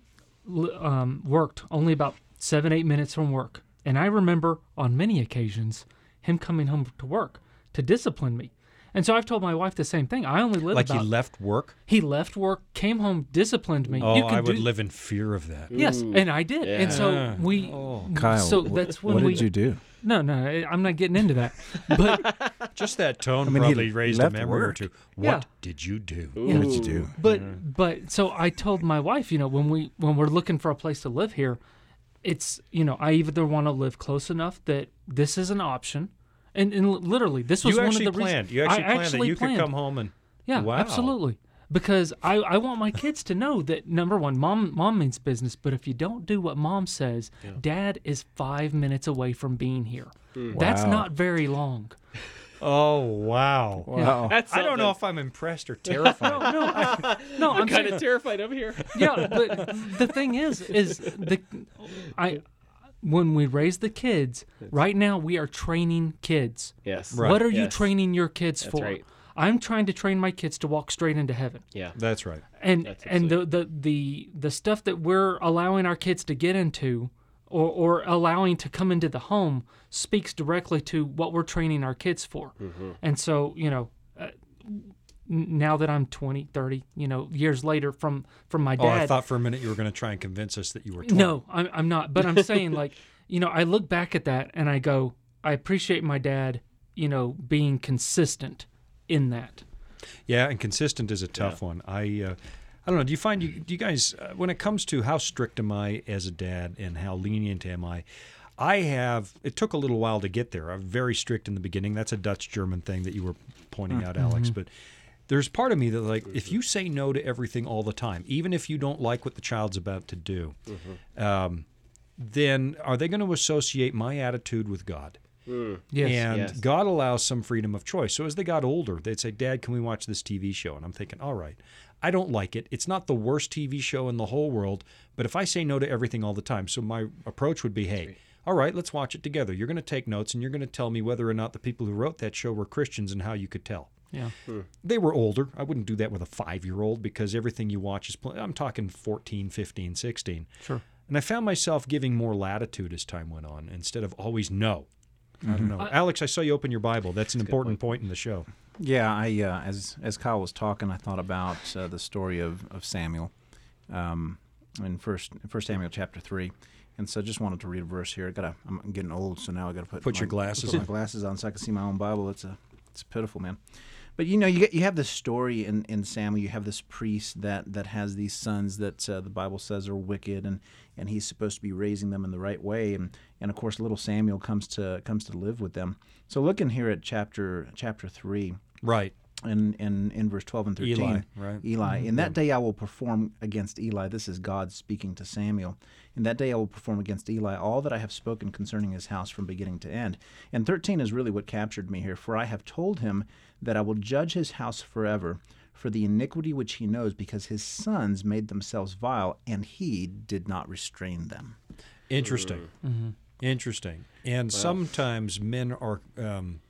um, worked only about seven eight minutes from work, and I remember on many occasions him coming home to work to discipline me. And so I've told my wife the same thing. I only live Like about. he left work? he left work, came home, disciplined me. Oh, you can I would do, live in fear of that. Yes, and I did. And so we. Oh. Kyle, so that's when what we. did you do? No, no, I- I'm not getting into that. But Just that tone mean, he probably raised a left memory or work. two. What Yeah. did you do? What did you do? But but so I told my wife, you know, when we when we're looking for a place to live here, it's you know I either want to live close enough that this is an option, and and literally this was You one of the planned. reasons You actually I planned that actually you planned. could come home and Yeah, Wow. absolutely. Because I, I want my kids to know that number one, mom mom means business, but if you don't do what mom says, dad is five minutes away from being here. Hmm. That's Wow. not very long. Oh wow. Wow. that's I don't know if I'm impressed or terrified. No, I, no, I'm, i'm kind of terrified over here yeah, but the thing is, is the I when we raise the kids, right now we are training kids. yes Right. What are you Yes. training your kids That's for? right. I'm trying to train my kids to walk straight into heaven. yeah That's right. And That's and the, the the the stuff that we're allowing our kids to get into or or allowing to come into the home speaks directly to what we're training our kids for. Mm-hmm. And so, you know, uh, n- now that I'm 20, 30, you know, years later from from my Oh, dad I thought for a minute you were going to try and convince us that you were. 20. no, I'm, I'm not. But I'm saying, like, you know, I look back at that and I go, I appreciate my dad, you know, being consistent in that. Yeah, and consistent is a tough one. I, uh, I don't know. Do you find you, do you guys, uh, when it comes to how strict am I as a dad and how lenient am I? I have. It took a little while to get there. I'm very strict in the beginning. That's a Dutch German thing that you were pointing out, Alex. But there's part of me that like if mm-hmm. you say no to everything all the time, even if you don't like what the child's about to do, mm-hmm. um, then are they going to associate my attitude with God? Mm. Yes. And Yes. God allows some freedom of choice. So as they got older, they'd say, Dad, can we watch this TV show? And I'm thinking, all right, I don't like it. It's not the worst TV show in the whole world, but if I say no to everything all the time, so my approach would be, hey, all right, let's watch it together. You're going to take notes and you're going to tell me whether or not the people who wrote that show were Christians and how you could tell. Yeah. They were older. I wouldn't do that with a five year old because everything you watch is, pl- I'm talking 14, 15, 16. Sure. And I found myself giving more latitude as time went on instead of always no. I don't know. Alex, I saw you open your Bible. That's an important point in the show. Yeah, I uh, as as Kyle was talking, I thought about uh, the story of of Samuel, um, in first First Samuel chapter three, and so I just wanted to read a verse here. I gotta, I'm getting old, so now I gotta put Put my, your glasses put on. my glasses on so I can see my own Bible. It's a it's pitiful, man. But you know, you get, you have this story in, in Samuel. You have this priest that, that has these sons that uh, the Bible says are wicked, and, and he's supposed to be raising them in the right way. And, and of course, little Samuel comes to comes to live with them. So looking here at chapter chapter three, Right. In, in, in verse 12 and 13. Eli, right. Eli. In that day I will perform against Eli. This is God speaking to Samuel. In that day I will perform against Eli all that I have spoken concerning his house from beginning to end. And 13 is really what captured me here. For I have told him that I will judge his house forever for the iniquity which he knows, because his sons made themselves vile, and he did not restrain them. Interesting. Mm-hmm. Interesting. And sometimes men are um,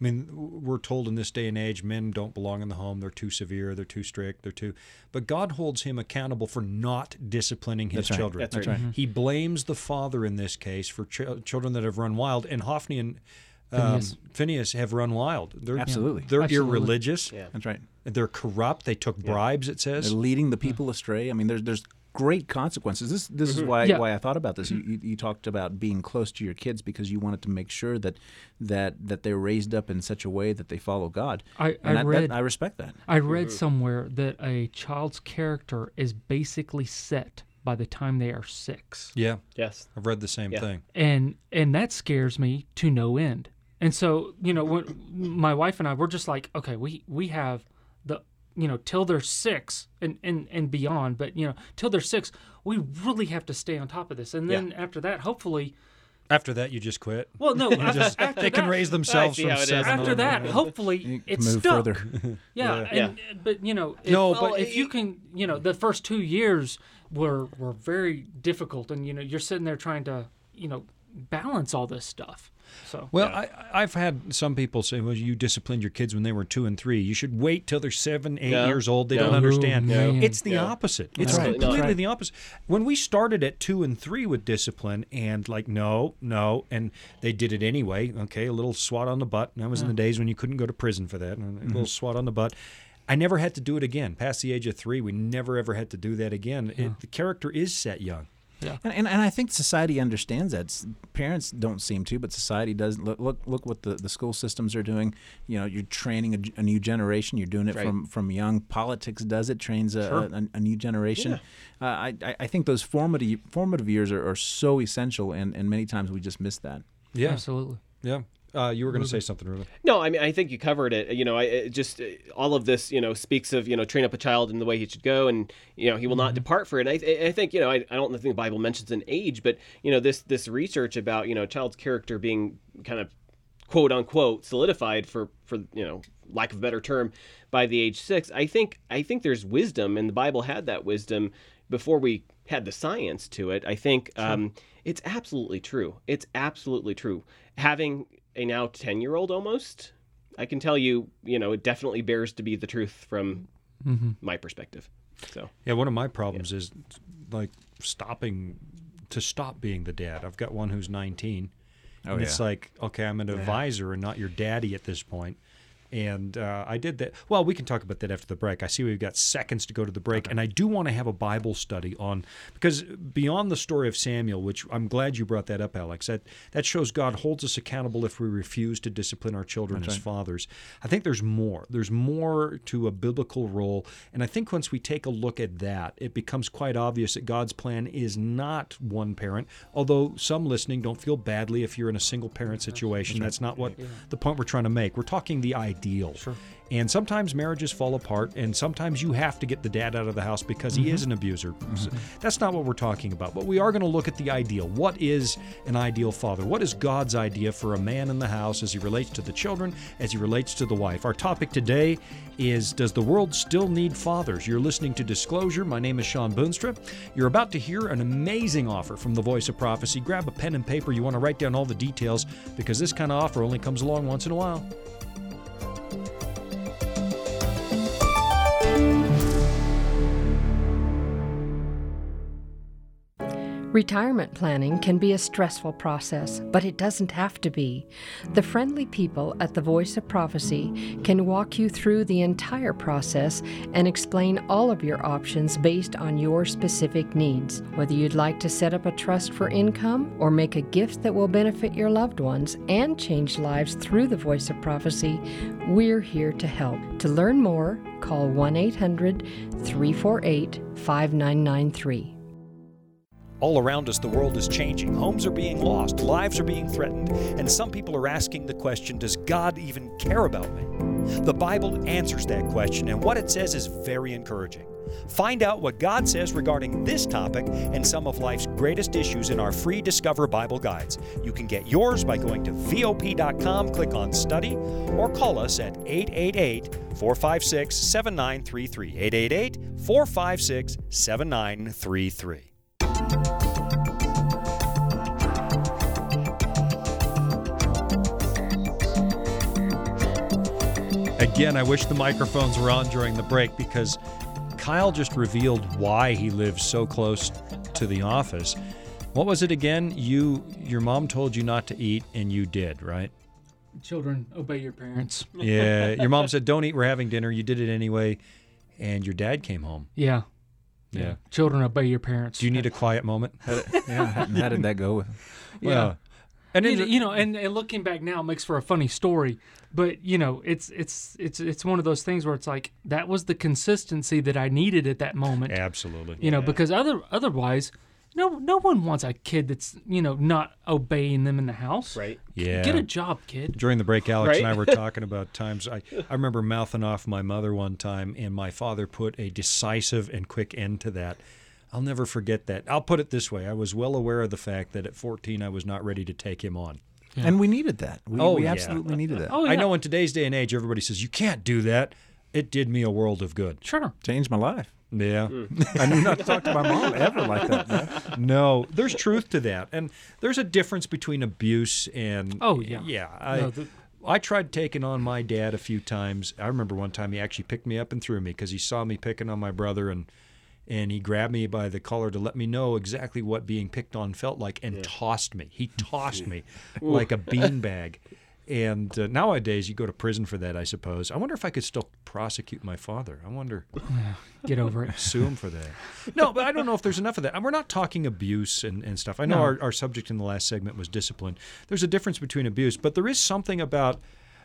I mean, we're told in this day and age, men don't belong in the home. They're too severe. They're too strict. They're too. But God holds him accountable for not disciplining his That's right. children. That's right. He blames the father in this case for ch- children that have run wild, and Hophni and um, Phineas. Phineas have run wild. They're, Absolutely. They're Absolutely. irreligious. Yeah. That's right. They're corrupt. They took bribes. It says. They're says. leading the people astray. I mean, there's there's great consequences. This this is mm-hmm. why Yeah. why I thought about this. Mm-hmm. You, you, you talked about being close to your kids because you wanted to make sure that that that they're raised up in such a way that they follow God. I- and I that, read- that, I respect that. I read mm-hmm. somewhere that a child's character is basically set by the time they are six. Yeah, Yes. I've read the same Yeah. thing. and and that scares me to no end. And so, you know, when my wife and I we're just like, okay, we we have the you know till they're six and and and beyond, but you know till they're six, we really have to stay on top of this. And then after that, hopefully, After that, you just quit. well, no, after, Just, after they can raise themselves from how seven. After on. that, hopefully, it's move stuck. further. Yeah, Yeah. and but you know, if, No, well, but if you can, you know, the first two years were were very difficult, and you know, you're sitting there trying to, you know, balance all this stuff. So Well, I, I've had some people say, "Well, you disciplined your kids when they were two and three. You should wait till they're seven, eight Yeah. years old. They Yeah. don't understand." Oh, man. It's the Yeah. opposite. It's right. completely That's right. the opposite. When we started at two and three with discipline, and like, no, no, and they did it anyway. Okay, a little swat on the butt. And that was in the days when you couldn't go to prison for that. and A little mm-hmm. swat on the butt. I never had to do it again. Past the age of three, we never ever had to do that again. It, the character is set young. And, and, and I think society understands that. Parents don't seem to, but society does. Look, look, look what the, the school systems are doing. You know, you're training a new generation. You're doing it Right. from, from young. Politics does it, trains a, a, a new generation. Uh, I, I- I think those formative formative years are, are so essential, and, and many times we just miss that. Yeah, absolutely. yeah. Uh, you were going to say something, Ruben. No, I mean I think you covered it. You know, I just uh, all of this, you know, speaks of you know train up a child in the way he should go, and you know he will not depart for it. And I, I think you know I, I don't think the Bible mentions an age, but you know this this research about you know a child's character being kind of quote unquote solidified for for you know lack of a better term by the age six. I think I think there's wisdom, and the Bible had that wisdom before we had the science to it. I think um, it's absolutely true. It's absolutely true. Having a now 10 year old almost, I can tell you, you know, it definitely bears to be the truth from mm-hmm. my perspective. So, Yeah, one of my problems is like stopping to stop being the dad. I've got one who's 19. Oh, and it's like, okay, I'm an advisor and not your daddy at this point. And uh, I did that. Well, we can talk about that after the break. I see we've got seconds to go to the break, and I do want to have a Bible study on because beyond the story of Samuel, which I'm glad you brought that up, Alex. That that shows God holds us accountable if we refuse to discipline our children as fathers. I think there's more. There's more to a biblical role, and I think once we take a look at that, it becomes quite obvious that God's plan is not one parent. Although some listening don't feel badly if you're in a single parent situation. That's not what the point we're trying to make. We're talking the ideal. And sometimes marriages fall apart, and sometimes you have to get the dad out of the house because he mm-hmm. is an abuser. Mm-hmm. So that's not what we're talking about. But we are going to look at the ideal. What is an ideal father? What is God's idea for a man in the house as he relates to the children, as he relates to the wife? Our topic today is Does the world still need fathers? You're listening to Disclosure. My name is Shawn Boonstra. You're about to hear an amazing offer from the Voice of Prophecy. Grab a pen and paper. You want to write down all the details because this kind of offer only comes along once in a while. Retirement planning can be a stressful process, but it doesn't have to be. The friendly people at the Voice of Prophecy can walk you through the entire process and explain all of your options based on your specific needs. Whether you'd like to set up a trust for income or make a gift that will benefit your loved ones and change lives through the Voice of Prophecy, we're here to help. To learn more, call 1 800 348 5993. All around us, the world is changing. Homes are being lost, lives are being threatened, and some people are asking the question Does God even care about me? The Bible answers that question, and what it says is very encouraging. Find out what God says regarding this topic and some of life's greatest issues in our free Discover Bible guides. You can get yours by going to VOP.com, click on Study, or call us at 888 456 7933. 888 456 7933. Again, I wish the microphones were on during the break because Kyle just revealed why he lives so close to the office. What was it again? You your mom told you not to eat and you did, right? Children, obey your parents. Yeah. your mom said don't eat, we're having dinner. You did it anyway and your dad came home. Yeah. Yeah. Children, obey your parents. Do you need a quiet moment? yeah. How did that go? with Yeah. And you, then know- you know, and, and looking back now makes for a funny story, but you know, it's it's it's it's one of those things where it's like that was the consistency that I needed at that moment. Absolutely. You know, because other otherwise, no no one wants a kid that's you know not obeying them in the house. Right. Yeah. Get a job, kid. During the break, Alex and I were talking about times I, I remember mouthing off my mother one time, and my father put a decisive and quick end to that. I'll never forget that. I'll put it this way I was well aware of the fact that at 14 I was not ready to take him on. And we needed that. We, Oh, we yeah. absolutely needed that. Oh yeah, I know in today's day and age, everybody says, you can't do that. It did me a world of good. Sure. Changed my life. Yeah. Hmm. I knew not to talk to my mom ever like that. man. No, there's truth to that. And there's a difference between abuse and. Oh, yeah. Yeah. I, No, the- I tried taking on my dad a few times. I remember one time he actually picked me up and threw me because he saw me picking on my brother and and he grabbed me by the collar to let me know exactly what being picked on felt like and tossed me. He tossed me like a beanbag. And uh, nowadays, you go to prison for that, I suppose. I wonder if I could still prosecute my father. I wonder, Get over it. sue him for that. No, but I don't know if there's enough of that. And we're not talking abuse and, and stuff. I know No. our, our subject in the last segment was discipline. There's a difference between abuse, but there is something about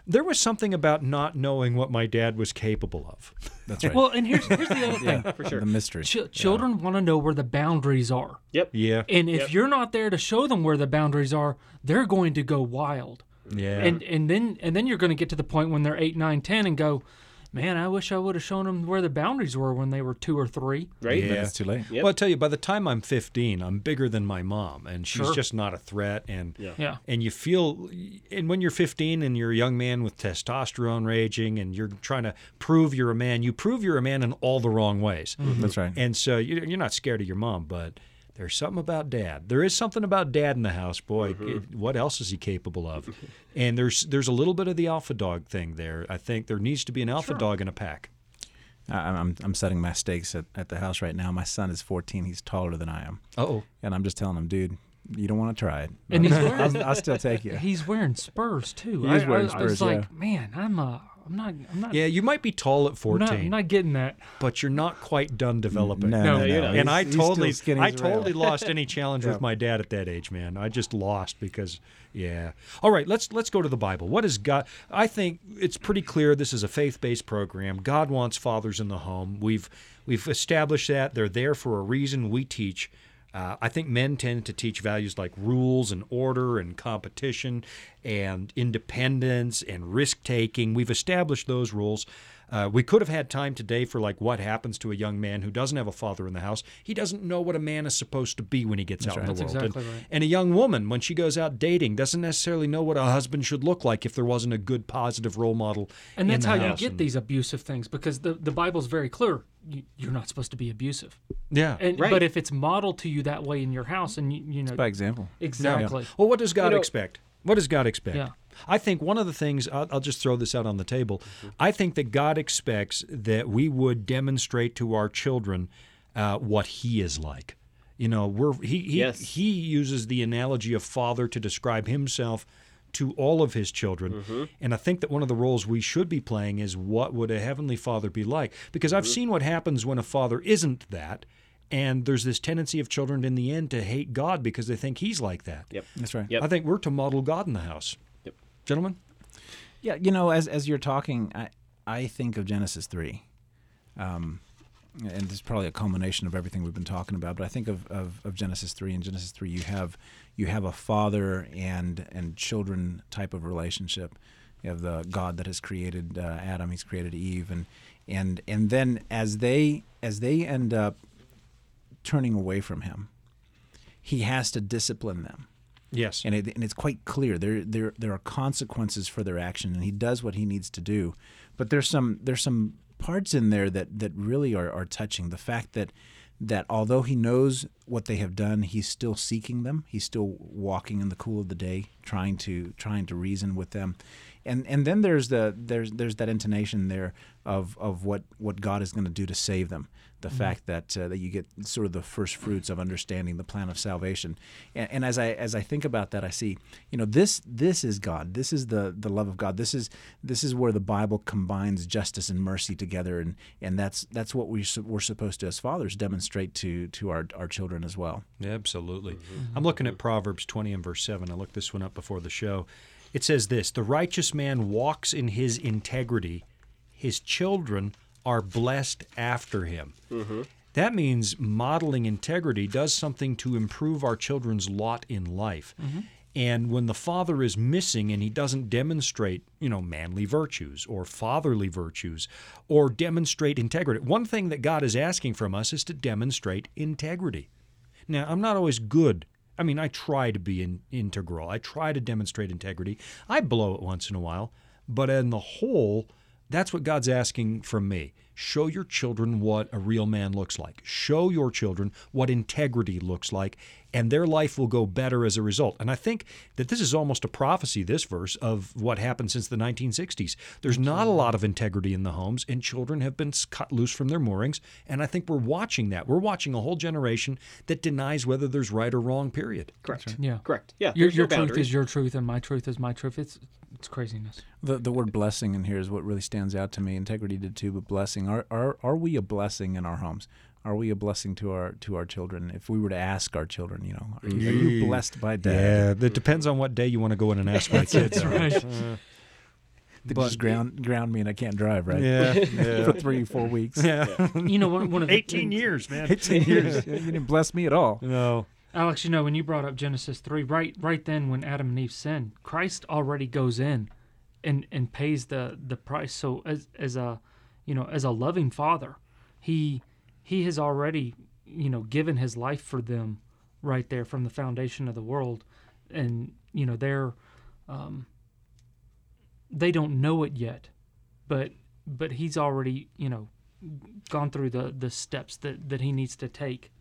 there was something about not knowing what my dad was capable of. That's right. Well, and here's here's the other thing. For sure. the mystery. Ch- children want to know where the boundaries are. Yep. Yeah. And if Yep. you're not there to show them where the boundaries are, they're going to go wild. Yeah. And and then and then you're going to get to the point when they're eight, nine, ten, and go, man, I wish I would have shown them where the boundaries were when they were two or three. Right. Yeah. But it's too late. Yep. Well, I'll tell you, by the time I'm 15, I'm bigger than my mom, and she's Sure. just not a threat. And Yeah. Yeah. and you feel, and when you're 15 and you're a young man with testosterone raging, and you're trying to prove you're a man, you prove you're a man in all the wrong ways. Mm-hmm. That's right. And so you're not scared of your mom, but there's something about dad. There is something about dad in the house, boy. It- what else is he capable of? And there's there's a little bit of the alpha dog thing there. I think there needs to be an alpha dog in a pack. I, I'm I'm setting my stakes at, at the house right now. My son is 14. He's taller than I am, Oh, and I'm just telling him, dude, you don't want to try it. And he's I'll, wearing- I'll, I'll still take you. He's wearing spurs too. He I, is wearing I, I was spurs, yeah. like, man, I'm uh, I'm not, I'm not, yeah. You might be tall at I'm 14, not, I'm not getting that. but you're not quite done developing. No, No, no, no. and He's- I he's still totally, I as a rail. totally lost any challenge with my dad at that age, man. I just lost because, yeah. All right, let's let's go to the Bible. What is God? I think it's pretty clear. This is a faith-based program. God wants fathers in the home. We've we've established that they're there for a reason. We teach. Uh, I think men tend to teach values like rules and order and competition and independence and risk taking. We've established those rules. Uh, we could have had time today for like what happens to a young man who doesn't have a father in the house. He doesn't know what a man is supposed to be when he gets out in the That's world. exactly and, right. and a young woman, when she goes out dating, doesn't necessarily know what a husband should look like if there wasn't a good, positive role model. And in that's the how you get And- these abusive things because the, the Bible's very clear. You, you're not supposed to be abusive. Yeah. And Right. but if it's modeled to you that way in your house, and you, you know By example. exactly, Well, what does God know- expect? What does God expect? Yeah. I think one of the things, I'll, I'll just throw this out on the table. I think that God expects that we would demonstrate to our children uh, what He is like. You know, we're he he, Yes. he uses the analogy of father to describe himself to all of his children. And I think that one of the roles we should be playing is what would a heavenly father be like? Because I've seen what happens when a father isn't that. And there's this tendency of children in the end to hate God because they think he's like that. Yep. That's right. Yep. I think we're to model God in the house. Yep. Gentlemen? Yeah, you know, as as you're talking, I I think of Genesis three, um, and it's probably a culmination of everything we've been talking about. But I think of, of, of Genesis three. In Genesis three, you have you have a father and and children type of relationship. You have the God that has created uh, Adam. He's created Eve, and and and then as they as they end up turning away from Him, He has to discipline them Yes. and it, and it's quite clear there there there are consequences for their action, and he does what he needs to do. But there's some there's some parts in there that that really are, are touching. The fact that that although he knows what they have done, he's still seeking them. He's still walking in the cool of the day, trying to trying to reason with them. And and then there's the there's there's that intonation there of of what what God is going to do to save them. The fact that uh, that you get sort of the first fruits of understanding the plan of salvation. And, and as I as I think about that, I see, you know, this this is God. This is the the love of God. This is this is where the Bible combines justice and mercy together, and and that's that's what we su- we're supposed to as fathers demonstrate to to our our children as well. Absolutely. I'm looking at Proverbs 20 and verse 7. I looked this one up before the show. It says this The righteous man walks in his integrity, his children are blessed after him. Mm-hmm. That means modeling integrity does something to improve our children's lot in life. Mm-hmm. And when the father is missing and he doesn't demonstrate, you know, manly virtues or fatherly virtues or demonstrate integrity, one thing that God is asking from us is to demonstrate integrity. Now, I'm not always good. I mean, I try to be in, integral. I try to demonstrate integrity. I blow it once in a while, but in the whole, that's what God's asking from me. Show your children what a real man looks like. Show your children what integrity looks like, and their life will go better as a result. And I think that this is almost a prophecy, this verse, of what happened since the 1960s. There's not a lot of integrity in the homes, and children have been cut loose from their moorings. And I think we're watching that. We're watching a whole generation that denies whether there's right or wrong, period. Correct. Yeah. Correct. Yeah. Your, there's your truth is your truth, and my truth is my truth. It's it's craziness. The the word blessing in here is what really stands out to me. Integrity did too, but blessing. Are are are we a blessing in our homes? Are we a blessing to our to our children? If we were to ask our children, you know, are you, are you blessed by dad? Yeah, it depends on what day you want to go in and ask my kids. right. They But- just ground ground me and I can't drive, right? Yeah, yeah. For three four weeks. yeah. You know, one, one of the 18 years, man. Eighteen years. you didn't bless me at all. No. Alex, you know, when you brought up Genesis 3, right right then when Adam and Eve sinned, Christ already goes in and and pays the the price. So as as a you know, as a loving father, he he has already, you know, given his life for them right there from the foundation of the world. And, you know, they're um they don't know it yet, but but he's already, you know, gone through the the steps that that he needs to take.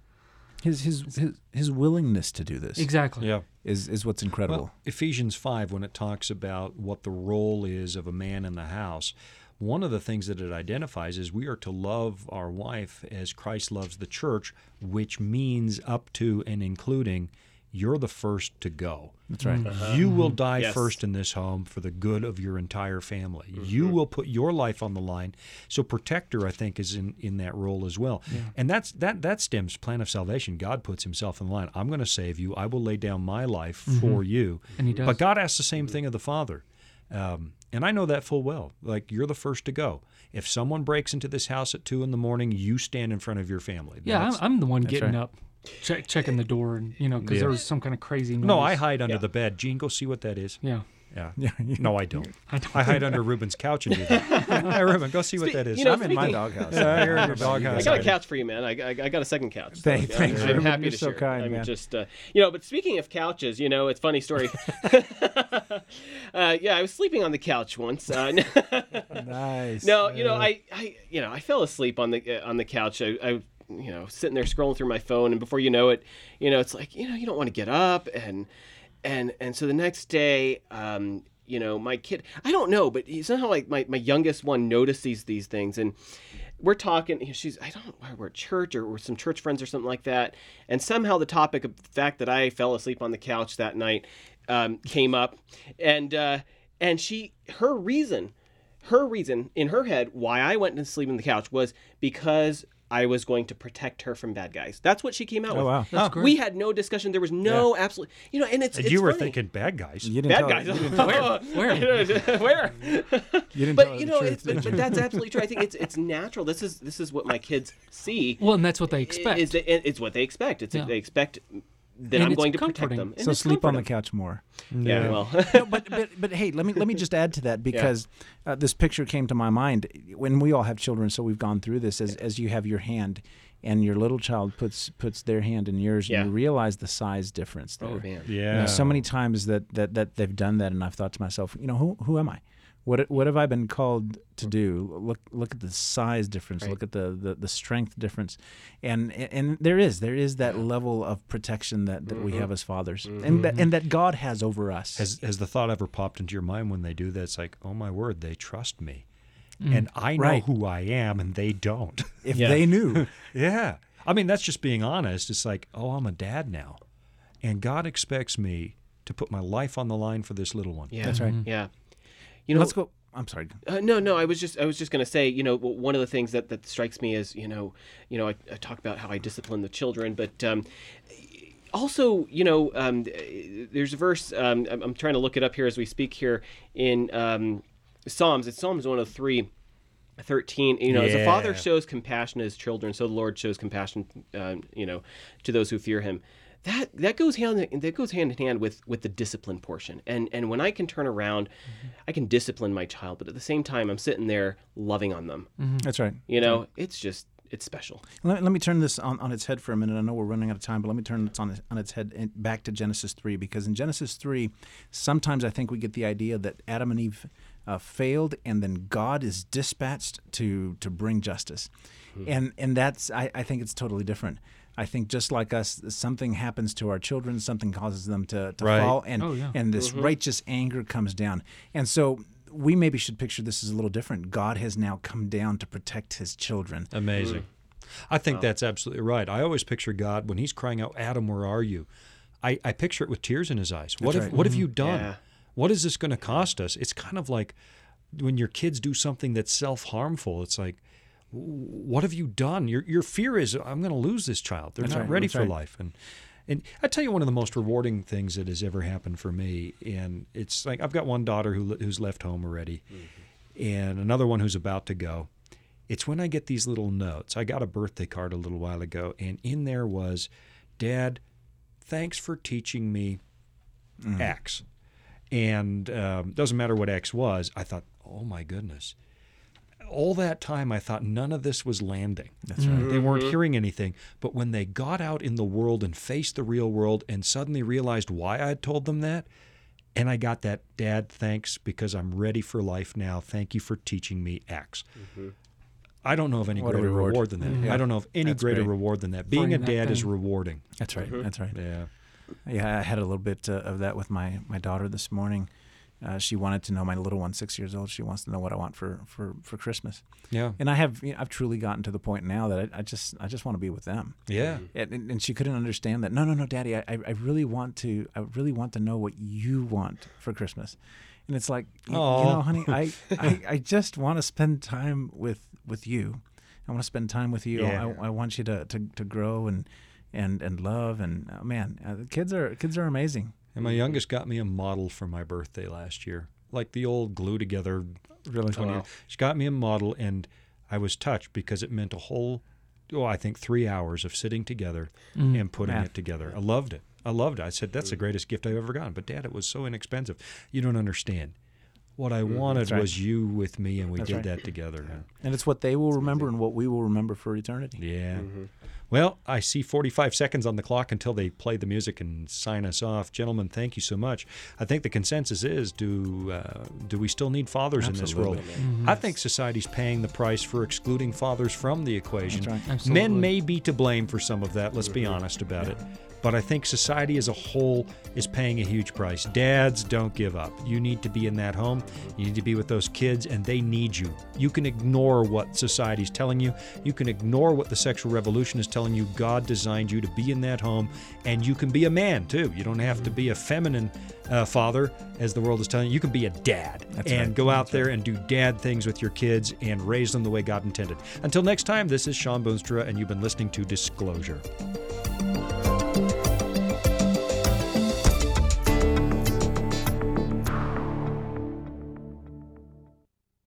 His his his, his willingness to do this Exactly. Yeah. is is what's incredible. Well, Ephesians 5, when it talks about what the role is of a man in the house, one of the things that it identifies is we are to love our wife as Christ loves the church, which means up to and including you're the first to go. That's right. Mm-hmm. You will mm-hmm. die Yes. first in this home for the good of your entire family. Mm-hmm. You will put your life on the line. So protector, I think, is in, in that role as well. And that's that that stems plan of salvation. God puts himself in the line. I'm going to save you. I will lay down my life for you. And he does. But God asks the same thing of the Father. Um, and I know that full well. Like you're the first to go. If someone breaks into this house at two in the morning, you stand in front of your family. Yeah, I'm, I'm the one getting right. up, check, checking the door, and you know, because Yeah. there was some kind of crazy noise. no, I hide under Yeah. the bed. Jean, go see what that is. Yeah, Yeah. Yeah. No, I don't. I don't. I hide under Ruben's couch and do that. hey, Ruben, go see what that is. you know, I'm in my speaking- doghouse. Yeah, you're in your doghouse. I got a couch for you, man. I, I, I got a second couch. so Thank- I'm- thanks, I'm, Ruben. happy You're to so share. kind, I'm man. just, uh, you know. But speaking of couches, you know, it's a funny story. uh, yeah, I was sleeping on the couch once. Uh, Nice. no, you know, I, I, you know, I fell asleep on the uh, on the couch. I, I, you know, sitting there scrolling through my phone, and before you know it, you know, it's like, you know, you don't want to get up, and and and so the next day, um, you know, my kid, I don't know, but somehow like my, my youngest one noticed these these things, and we're talking. She's I don't know we're at church or we're some church friends or something like that, and somehow the topic of the fact that I fell asleep on the couch that night um, came up, and uh, and she her reason her reason in her head why I went to sleep on the couch was because I was going to protect her from bad guys. That's what she came out oh, with. wow. That's great. We had no discussion. There was no absolute, you know, and it's, And it's you were funny. thinking bad guys. You didn't bad tell, guys. You didn't, Where? Where? you didn't but you know, truth, it's, but, but that's absolutely true. I think it's it's natural. This is this is what my kids see. well, and that's what they expect. Is that, it's what they expect. It's Yeah. they expect that And I'm it's going to comforting. protect them. And so it's sleep on the couch more. Yeah. Well. no, but, but but hey, let me let me just add to that because uh, this picture came to my mind when we all have children. So we've gone through this as as you have your hand, and your little child puts puts their hand in yours, Yeah. and you realize the size difference there. oh man. You Yeah. know, so many times that, that that they've done that, and I've thought to myself, you know, who who am I? What what have I been called to hmm. do? Look look at the size difference. Right. Look at the, the, the strength difference, and and there is there is that level of protection that, that we mm-hmm. have as fathers, mm-hmm. and that and that mm-hmm. God has over us. Has has the thought ever popped into your mind when they do that? It's like, oh my word, they trust me, mm. and I know Right. who I am, and they don't. if Yeah. they knew, yeah, I mean that's just being honest. It's like, oh, I'm a dad now, and God expects me to put my life on the line for this little one. Yeah, That's right. Yeah, you know, let's go. I'm sorry. Uh, no, no. I was just, I was just going to say, you know, one of the things that, that strikes me is, you know, you know, I, I talk about how I discipline the children, but um, also, you know, um, there's a verse. Um, I'm, I'm trying to look it up here as we speak here in um, Psalms. It's Psalms 103. 13 you know as a father shows compassion to his children so the lord shows compassion um, you know to those who fear him that that goes hand that goes hand in hand with with the discipline portion and and when i can turn around mm-hmm. i can discipline my child but at the same time i'm sitting there loving on them mm-hmm. That's right. you know it's just it's special Let, let me turn this on, on its head for a minute. I know we're running out of time, but let me turn this on, its- on its head and back to Genesis 3 because in Genesis 3, sometimes I think we get the idea that Adam and Eve uh, failed and then God is dispatched to, to bring justice. Hmm. And, and that's, I, I think it's totally different. I think just like us, something happens to our children, something causes them to, to Right. fall, and, Oh, yeah. and this mm-hmm. righteous anger comes down. And so we maybe should picture this as a little different. God has now come down to protect his children. Amazing. Mm. I think that's absolutely right. I always picture God when He's crying out, "Adam, where are you?" I, I picture it with tears in His eyes. What That's have right. What have mm-hmm. you done? Yeah. What is this going to cost us? It's kind of like when your kids do something that's self harmful. It's like, w- what have you done? Your your fear is, I'm going to lose this child. They're That's not right. ready for right. life. And and I tell you, one of the most rewarding things that has ever happened for me, and it's like I've got one daughter who who's left home already, and another one who's about to go. It's when I get these little notes. I got a birthday card a little while ago, and in there was, "Dad, thanks for teaching me X." And um, doesn't matter what X was. I thought, oh my goodness. All that time, I thought none of this was landing. That's right. They weren't mm-hmm. hearing anything. But when they got out in the world and faced the real world and suddenly realized why I had told them that, and I got that, Dad, thanks, because I'm ready for life now. Thank you for teaching me X. Mm-hmm. I don't know of any What greater reward. reward, than that. Yeah. I don't know of any That's greater great. reward than that. Being Bring a dad is rewarding. That's right. That's right. Yeah. Yeah, I had a little bit uh, of that with my, my daughter this morning. Uh, she wanted to know my little one, six years old. She wants to know what I want for, for, for Christmas, Yeah. and I have you know, I've truly gotten to the point now that I, I just I just want to be with them. Yeah. And, and and she couldn't understand that. No, no, no, Daddy, I, I really want to I really want to know what you want for Christmas. And it's like you, you know, honey, I, I, I just want to spend time with with you. I want to spend time with you. Yeah. I, I want you to, to, to grow and and and love and uh, man, uh, kids are kids are amazing. And my youngest got me a model for my birthday last year, like the old glue together. Really? 20 years. She got me a model, and I was touched because it meant a whole, oh, I think three hours of sitting together mm. and putting Yeah. it together. I loved it. I loved it. I said, that's the greatest gift I've ever gotten. But, Dad, it was so inexpensive. You don't understand. What I mm, wanted right. was you with me, and we That's did right. that together. And it's what they will remember and what we will remember for eternity. Yeah. Mm-hmm. Well, I see 45 seconds on the clock until they play the music and sign us off. Gentlemen, thank you so much. I think the consensus is do uh, do we still need fathers in this world? Absolutely. I think society's paying the price for excluding fathers from the equation. That's right. Absolutely. Men may be to blame for some of that, let's be honest about it. But I think society as a whole is paying a huge price. Dads, don't give up. You need to be in that home. You need to be with those kids, and they need you. You can ignore what society's telling you. You can ignore what the sexual revolution is telling you. God designed you to be in that home, and you can be a man too. You don't have to be a feminine uh, father, as the world is telling you. You can be a dad That's and right. go out there and do dad things with your kids and raise them the way God intended. Until next time, this is Shawn Boonstra, and you've been listening to Disclosure.